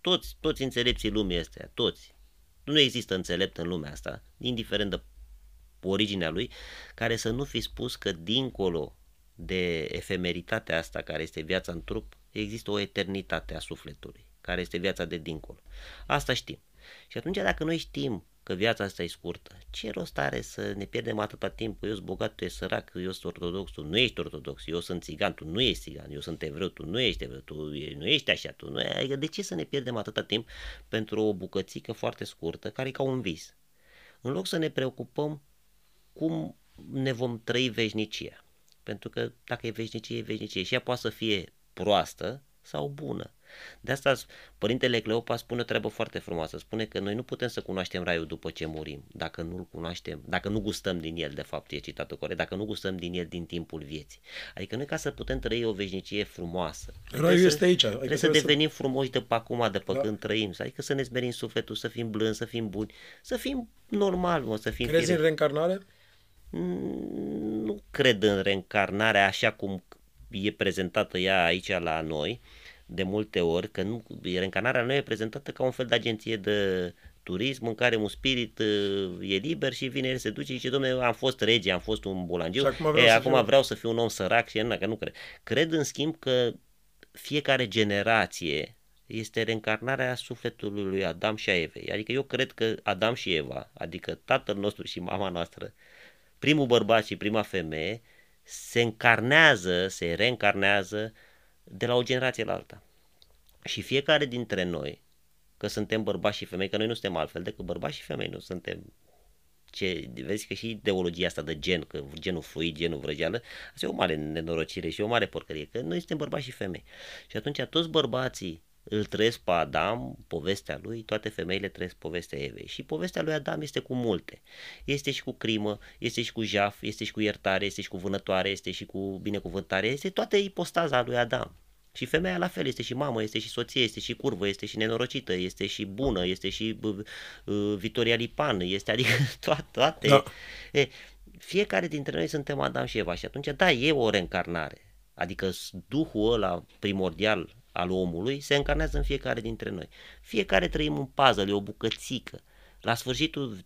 Toți, toți înțelepții lumii astea, toți. Nu există înțelept în lumea asta, indiferent de originea lui, care să nu fi spus că dincolo de efemeritatea asta care este viața în trup, există o eternitate a sufletului, care este viața de dincolo. Asta știm. Și atunci dacă noi știm că viața asta e scurtă. Ce rost are să ne pierdem atâta timp? Eu sunt bogat, tu ești sărac, eu sunt ortodox, tu nu ești ortodox, eu sunt țigan, tu nu ești țigan, eu sunt evreu, tu nu ești evreu, tu nu ești așa, tu nu ești... Adică de ce să ne pierdem atâta timp pentru o bucățică foarte scurtă, care e ca un vis? În loc să ne preocupăm cum ne vom trăi veșnicia. Pentru că dacă e veșnicie, e veșnicie. Și ea poate să fie proastă sau bună. De asta Părintele Cleopa spune o treabă foarte frumoasă. Spune că noi nu putem să cunoaștem raiul după ce murim, dacă nu-l cunoaștem, dacă nu gustăm din el, de fapt e citatul corect, dacă nu gustăm din el din timpul vieții. Adică noi ca să putem trăi o veșnicie frumoasă. Raiul este aici. Adică trebuie să devenim să... frumoși de pe acum, de pe da. când trăim. Adică să ne smerim sufletul, să fim blânzi, să fim buni, să fim normal, mă, să fim Crezi fire. în reîncarnare? Mm, nu cred în reîncarnare așa cum e prezentată ea aici la noi, de multe ori că nu, reîncarnarea nu e prezentată ca un fel de agenție de turism în care un spirit uh, e liber și vine el se duce și zice, domnule, am fost rege, am fost un bolangiu, Și acum vreau e, să acum fiu- vreau să fiu un om sărac și nu, că nu cred. Cred în schimb că fiecare generație este reîncarnarea sufletului lui Adam și a Evei. Adică eu cred că Adam și Eva, adică tatăl nostru și mama noastră, primul bărbat și prima femeie, se încarnează, se reîncarnează de la o generație la alta. Și fiecare dintre noi, că suntem bărbați și femei, că noi nu suntem altfel decât bărbați și femei, nu suntem ce, vezi că și ideologia asta de gen, că genul fluid, genul vrăjeală, asta e o mare nenorocire și o mare porcărie, că noi suntem bărbați și femei. Și atunci toți bărbații îl trăiesc pe Adam, povestea lui, toate femeile trăiesc povestea Evei. Și povestea lui Adam este cu multe. Este și cu crimă, este și cu jaf, este și cu iertare, este și cu vânătoare, este și cu binecuvântare, este toată ipostaza lui Adam. Și femeia la fel, este și mamă, este și soție, este și curvă, este și nenorocită, este și bună, este și bă, uh, Vitoria Lipan, este adică *laughs* toate. toate. Da. E, fiecare dintre noi suntem Adam și Eva și atunci, da, e o reîncarnare. Adică s- Duhul ăla primordial al omului se încarnează în fiecare dintre noi. Fiecare trăim un puzzle, e o bucățică. La sfârșitul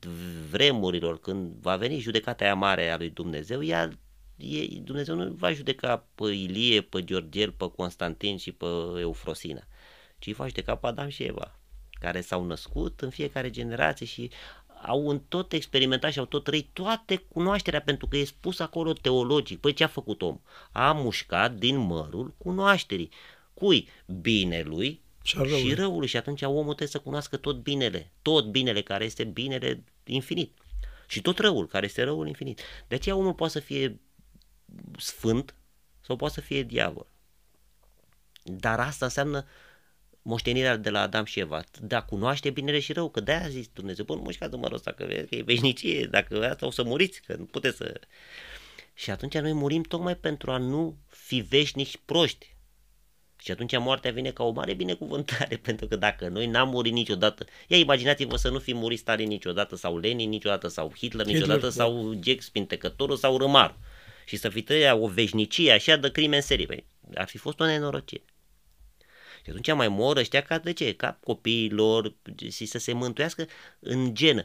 vremurilor, când va veni judecata aia mare a lui Dumnezeu, ea, e, Dumnezeu nu va judeca pe Ilie, pe Georgel, pe Constantin și pe Eufrosina, ci îi va judeca pe Adam și Eva, care s-au născut în fiecare generație și au în tot experimentat și au tot trăit toate cunoașterea, pentru că e spus acolo teologic. Păi ce a făcut om? A mușcat din mărul cunoașterii. Cui? Binelui Și al răului. și răului. Și atunci omul trebuie să cunoască tot binele. Tot binele care este binele infinit. Și tot răul care este răul infinit. De aceea omul poate să fie sfânt sau poate să fie diavol. Dar asta înseamnă moștenirea de la Adam și Eva, de a cunoaște binele și rău, că de-aia a zis Dumnezeu, bă, nu mușcați de mărul ăsta, că, vezi că e veșnicie, dacă asta o să muriți, că nu puteți să... Și atunci noi murim tocmai pentru a nu fi veșnici proști. Și atunci moartea vine ca o mare binecuvântare, *laughs* pentru că dacă noi n-am murit niciodată, ia imaginați-vă să nu fi murit Stalin niciodată, sau Lenin niciodată, sau Hitler niciodată, da. sau Jack Spintecătorul, sau Râmaru. Și să fi trăit o veșnicie așa de crime în serie. Păi, ar fi fost o nenorocire. Și atunci mai mor ăștia ca de ce? Ca copiii lor și să se mântuiască în genă.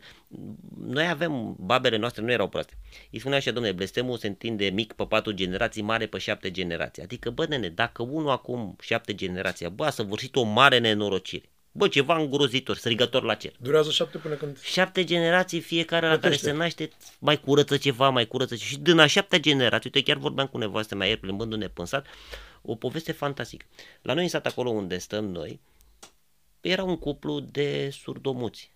Noi avem, babele noastre nu erau proaste. Îi spuneau așa, domnule, blestemul se întinde mic pe patru generații, mare pe șapte generații. Adică, bă, nene, dacă unul acum șapte generații, bă, a săvârșit o mare nenorocire. Bă, ceva îngrozitor, strigător la cer. Durează șapte până când... Șapte generații, fiecare la care Plătește. se naște, mai curăță ceva, mai curăță ceva. Și din a șaptea generație, uite, chiar vorbeam cu nevastă mea ieri, plimbându-ne până sat, o poveste fantastică. La noi în sat, acolo unde stăm noi, era un cuplu de surdomuți.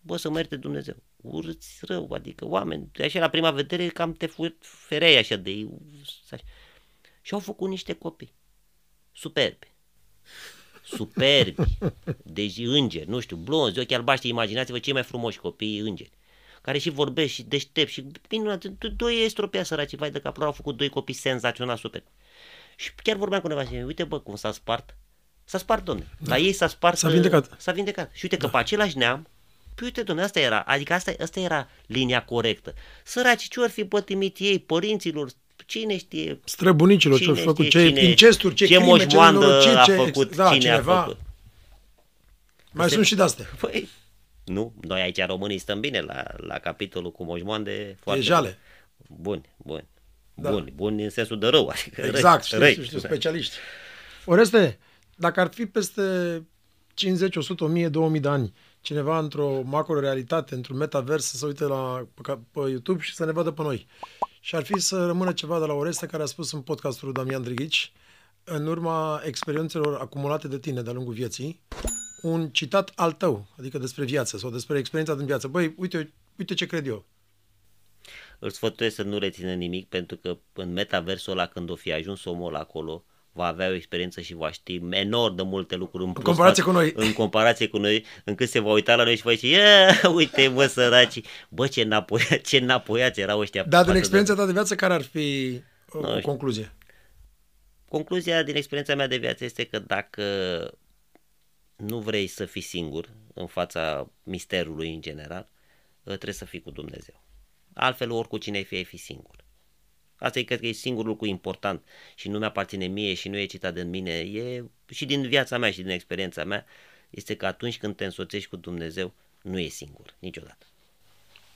Bă, să merte Dumnezeu. Urâți rău, adică oameni, așa la prima vedere cam te fu- fereai așa de ei. așa. Și au făcut niște copii. Superbi. Superbi. Deci îngeri, nu știu, blonzi, ochi albaștri, imaginați-vă cei mai frumoși copii îngeri care și vorbesc și deștept și minunat. Do- Doi estropia săraci, vai de cap lor, au făcut doi copii senzațional super. Și chiar vorbeam cu nevastă, mea, uite bă cum s-a spart. S-a spart, domne. La ei s-a spart. S-a vindecat. Da. S-a vindecat. Și uite că pe același neam, Păi uite, domnule, asta era, adică asta, asta era linia corectă. Săraci, ce ori fi pătimit ei, părinților, cine știe, Străbunicilor ce-au Cine făcut, știe ce cine- incesturi, ce, ce crime, ce moșmoandă nenorociri, a ce... făcut, da, cine a cineva. făcut. Mai Se- sunt și de-astea. Păi, nu, noi aici românii stăm bine la, la capitolul cu moșmoande foarte E jale. Buni, buni. Da. Buni, buni în sensul de rău. Adică Exact, știu, răi, știu, știu, specialiști. Oreste, dacă ar fi peste 50, 100, 1000, 2000 de ani, cineva într-o macro-realitate, într-un metavers, să se uite la, pe, ca- pe YouTube și să ne vadă pe noi. Și ar fi să rămână ceva de la Oreste care a spus în podcastul lui Damian Drighici, în urma experiențelor acumulate de tine de-a lungul vieții, un citat al tău, adică despre viață sau despre experiența din viață. Băi, uite, uite ce cred eu. Îl sfătuiesc să nu rețină nimic pentru că în metaversul ăla când o fi ajuns omul acolo va avea o experiență și va ști enorm de multe lucruri în, plus, comparație cu noi. În comparație cu noi, încât se va uita la noi și va zice, ia, uite mă săraci, bă ce înapoia, ce înapoiați erau ăștia. Dar din față de- experiența ta de viață, care ar fi uh, o știu. concluzie? Concluzia din experiența mea de viață este că dacă nu vrei să fii singur în fața misterului în general, trebuie să fii cu Dumnezeu. Altfel, oricine ai fi, ai fi singur. Asta e, cred că e singurul lucru important și nu mi-aparține mie și nu e citat de mine, e și din viața mea și din experiența mea, este că atunci când te însoțești cu Dumnezeu, nu e singur, niciodată.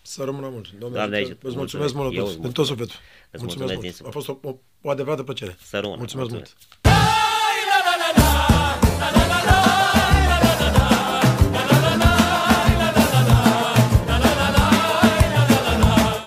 Să rămână mult. Doamne, Doamne ajută. ajută. îți mulțumesc Mulțumesc. mult Eu tot, îți din tot mulțumesc. sufletul. Îți Mulțumesc mulțumesc mult. din A fost o, o, o adevărată plăcere. Să rămână. Mulțumesc Mulțumesc. mult.